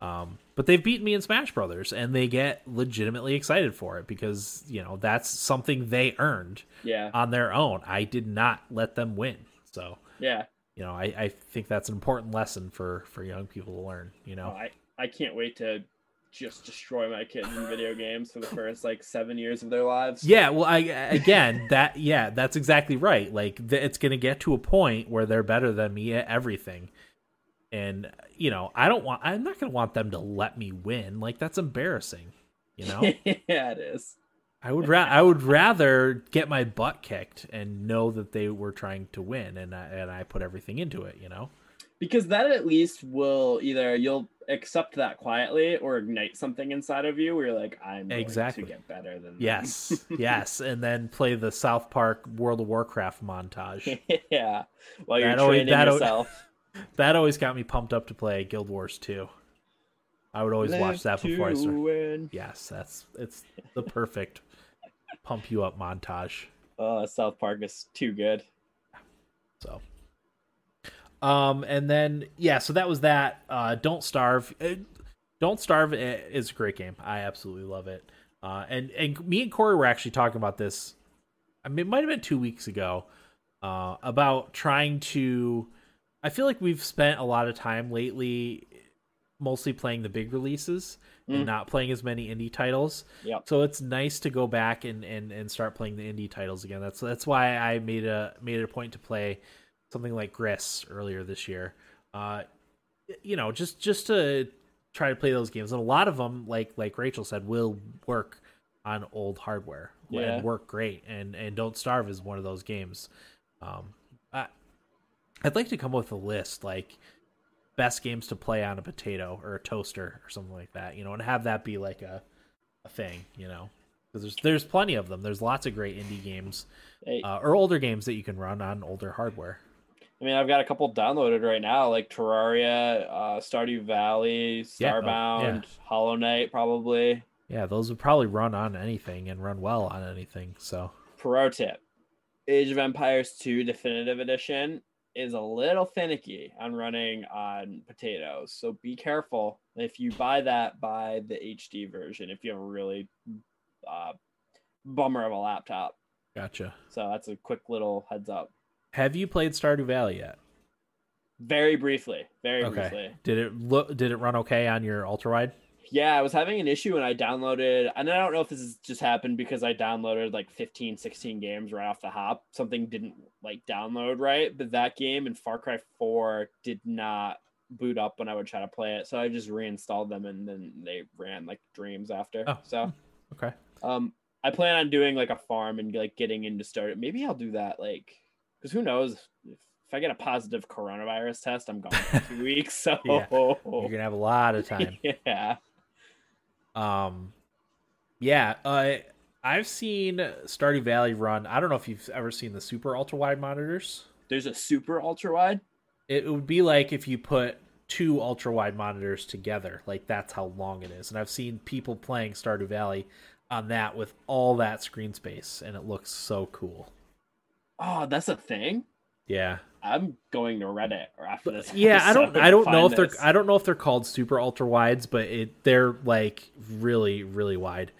Um, but they've beaten me in Smash Brothers and they get legitimately excited for it because, you know, that's something they earned Yeah. on their own. I did not let them win. So, Yeah. you know, I, I think that's an important lesson for, for young people to learn, you Oh, know? I, I can't wait to just destroy my kids in video games for the first like seven years of their lives. Yeah, well, I again that yeah, that's exactly right. Like th- it's going to get to a point where they're better than me at everything, and you know I don't want. I'm not going to want them to let me win. Like that's embarrassing. You know, yeah, it is. I would ra- I would rather get my butt kicked and know that they were trying to win, and I, and I put everything into it. You know. Because that at least will either you'll accept that quietly or ignite something inside of you where you're like, I'm going Exactly. to get better than them." Yes, yes, and then play the South Park World of Warcraft montage. yeah. While you're That always- training that al- yourself. That always got me pumped up to play Guild Wars 2. I would always watch that before I to win. Yes, that's it's the perfect pump you up montage. Oh, South Park is too good. So, um, and then yeah, so that was that. Uh, Don't Starve. Uh, Don't Starve is a great game. I absolutely love it. Uh, and and me and Corey were actually talking about this. I mean, it might have been two weeks ago. Uh, about trying to. I feel like we've spent a lot of time lately, mostly playing the big releases Mm. and not playing as many indie titles. Yep. So it's nice to go back and, and, and start playing the indie titles again. That's that's why I made a made it a point to play something like Gris earlier this year. Uh, you know, just just to try to play those games, and a lot of them, like like Rachel said, will work on old hardware Yeah. and work great. And and Don't Starve is one of those games. Um, I'd like to come up with a list like best games to play on a potato or a toaster or something like that, you know, and have that be like a a thing, you know, because there's there's plenty of them. There's lots of great indie games uh, or older games that you can run on older hardware. I mean, I've got a couple downloaded right now, like Terraria, uh, Stardew Valley, Yeah, oh, Starbound, Hollow Knight, probably. Yeah, those would probably run on anything and run well on anything. So Pro tip: Age of Empires 2 Definitive Edition is a little finicky on running on potatoes, so be careful. If you buy that, buy the HD version. If you have a really uh, bummer of a laptop, gotcha. so that's a quick little heads up. Have you played Stardew Valley yet? Very briefly, very Okay. briefly. Did it look? Did it run okay on your ultra wide? Yeah, I was having an issue when I downloaded, and I don't know if this has just happened because I downloaded like 15, 16 games right off the hop. Something didn't like download right, but that game and Far Cry 4 did not boot up when I would try to play it. So I just reinstalled them and then they ran like dreams after. Oh. So Okay. um I plan on doing like a farm and like getting into start. Maybe I'll do that like because who knows if, if I get a positive coronavirus test, I'm gone for two weeks. So Yeah. You're gonna have a lot of time. yeah. Um, yeah, uh, I've seen Stardew Valley run. I don't know if you've ever seen the super ultra wide monitors. There's a super ultra wide. It would be like if you put two ultra wide monitors together. Like that's how long it is. And I've seen people playing Stardew Valley on that with all that screen space, and it looks so cool. Oh, that's a thing. Yeah, I'm going to Reddit after this. yeah. I don't. I don't know if they're. I don't know if they're called super ultra wides, but it they're like really really wide.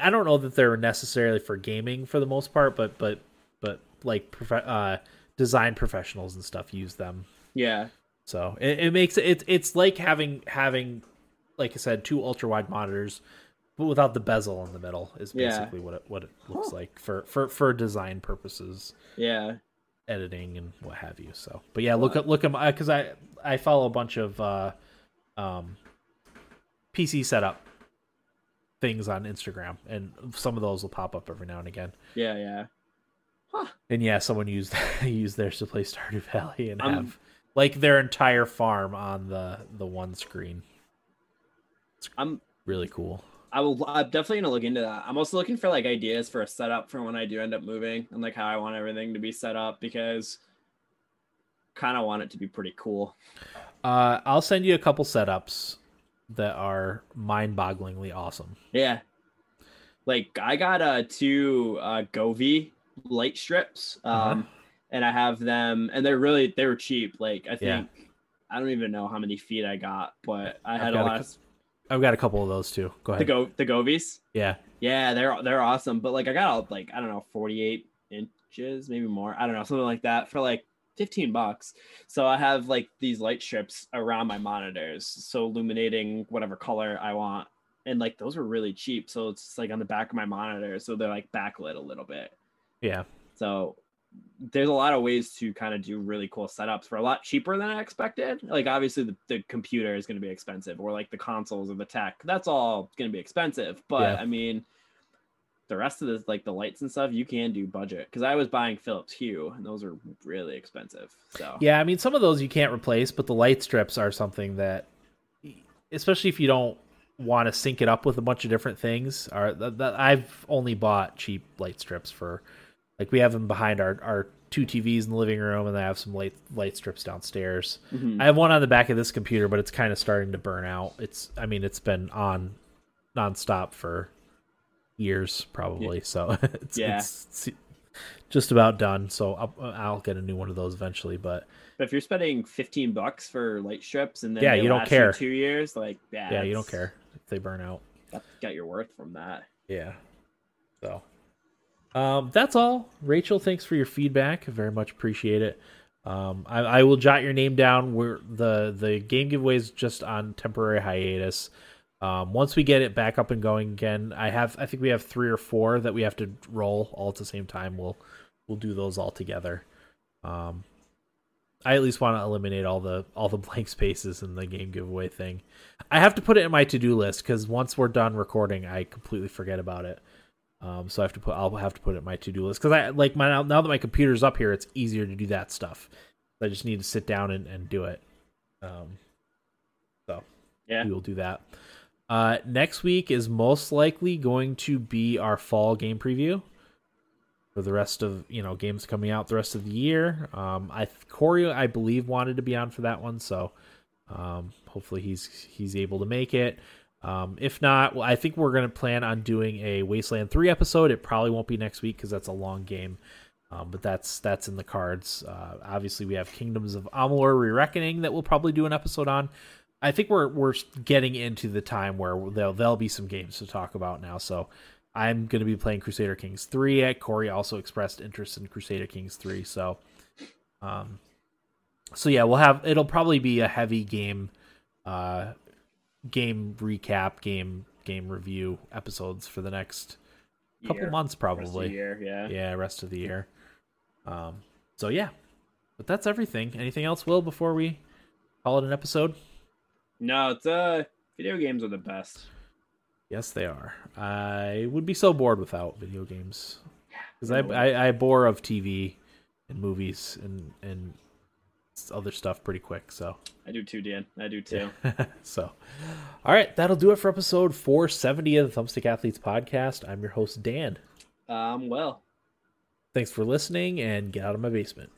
I don't know that they're necessarily for gaming for the most part, but but but like prof- uh, design professionals and stuff use them. Yeah, So it, it makes it. It's like having having, like I said, two ultra wide monitors, but without the bezel in the middle. Is Yeah. basically what it what it looks Huh. like for for for design purposes yeah. Editing and what have you. So, but yeah, look up look them because I I follow a bunch of uh, um, PC setup things on Instagram, and some of those will pop up every now and again. Yeah, yeah. And yeah, someone used used theirs to play Stardew Valley and I'm- have like their entire farm on the the one screen. I'm Really cool. I will I'm definitely gonna look into that. I'm also looking for like ideas for a setup for when I do end up moving and like how I want everything to be set up because kind of want it to be pretty cool. Uh, I'll send you a couple setups that are mind-bogglingly awesome. Yeah. Like I got uh two uh Govee light strips. Um Uh-huh. and I have them and they're really they were cheap. Like I Yeah. think I don't even know how many feet I got, but I had a lot of I've got a couple of those too. Go ahead. the go the Govees. Yeah. Yeah, they're they're awesome. But like I got like I don't know, 48 inches, maybe more. I don't know, something like that for like 15 bucks. So I have like these light strips around my monitors, so illuminating whatever color I want. And like those were really cheap. So it's like on the back of my monitor, so they're like backlit a little bit. Yeah. So there's a lot of ways to kind of do really cool setups for a lot cheaper than I expected. Like obviously the, the computer is going to be expensive or like the consoles or the tech. That's all going to be expensive. But Yeah. I mean the rest of this like the lights and stuff you can do budget because I was buying Philips Hue and those are really expensive. So Yeah, I mean some of those you can't replace, but the light strips are something that especially if you don't want to sync it up with a bunch of different things, are I've only bought cheap light strips for like we have them behind our our two TVs in the living room and I have some light light strips downstairs. Mhm. I have one on the back of this computer, but it's kind of starting to burn out. It's I mean it's been on nonstop for years probably, so it's, Yeah. it's just about done. So I'll, I'll get a new one of those eventually, but but if you're spending 15 bucks for light strips and then Yeah, you don't care. two years, like yeah, yeah, you don't care if they burn out. Got your worth from that. Yeah. So, um, that's all. Rachel, thanks for your feedback. Very much appreciate it. Um, I, I will jot your name down. We're the the game giveaway is just on temporary hiatus. Um, once we get it back up and going again, I have I think we have three or four that we have to roll all at the same time. We'll we'll do those all together. Um, I at least want to eliminate all the all the blank spaces in the game giveaway thing. I have to put it in my to do list because once we're done recording, I completely forget about it. Um, so I have to put I'll have to put it in my to do list because I like my now, that my computer's up here, it's easier to do that stuff. I just need to sit down and, and do it. Um, so Yeah. we will do that. Uh, next week is most likely going to be our fall game preview for the rest of you know games coming out the rest of the year. Um, I Corey I believe wanted to be on for that one, so um, hopefully he's he's able to make it. Um, if not, well, I think we're going to plan on doing a Wasteland three episode. It probably won't be next week because that's a long game. Um, but that's that's in the cards. Uh, obviously, we have Kingdoms of Amalur: Re-Reckoning that we'll probably do an episode on. I think we're we're getting into the time where there'll there'll be some games to talk about now. So I'm going to be playing Crusader Kings three. Corey also expressed interest in Crusader Kings three. So, um, so yeah, we'll have it'll probably be a heavy game, uh, game recap, game game review episodes for the next couple Year. months Rest of probably. year, yeah. yeah rest of the year. Um so yeah. But that's everything. Anything else will before we call it an episode? No, it's uh video games are the best. yes they are. I would be so bored without video games. Because I, I i bore of tv and movies and and other stuff pretty quick. So I do too, Dan. I do too. So, all right, that'll do it for episode 470 of the Thumbstick Athletes podcast. I'm your host, Dan. Um, well, thanks for listening, and get out of my basement.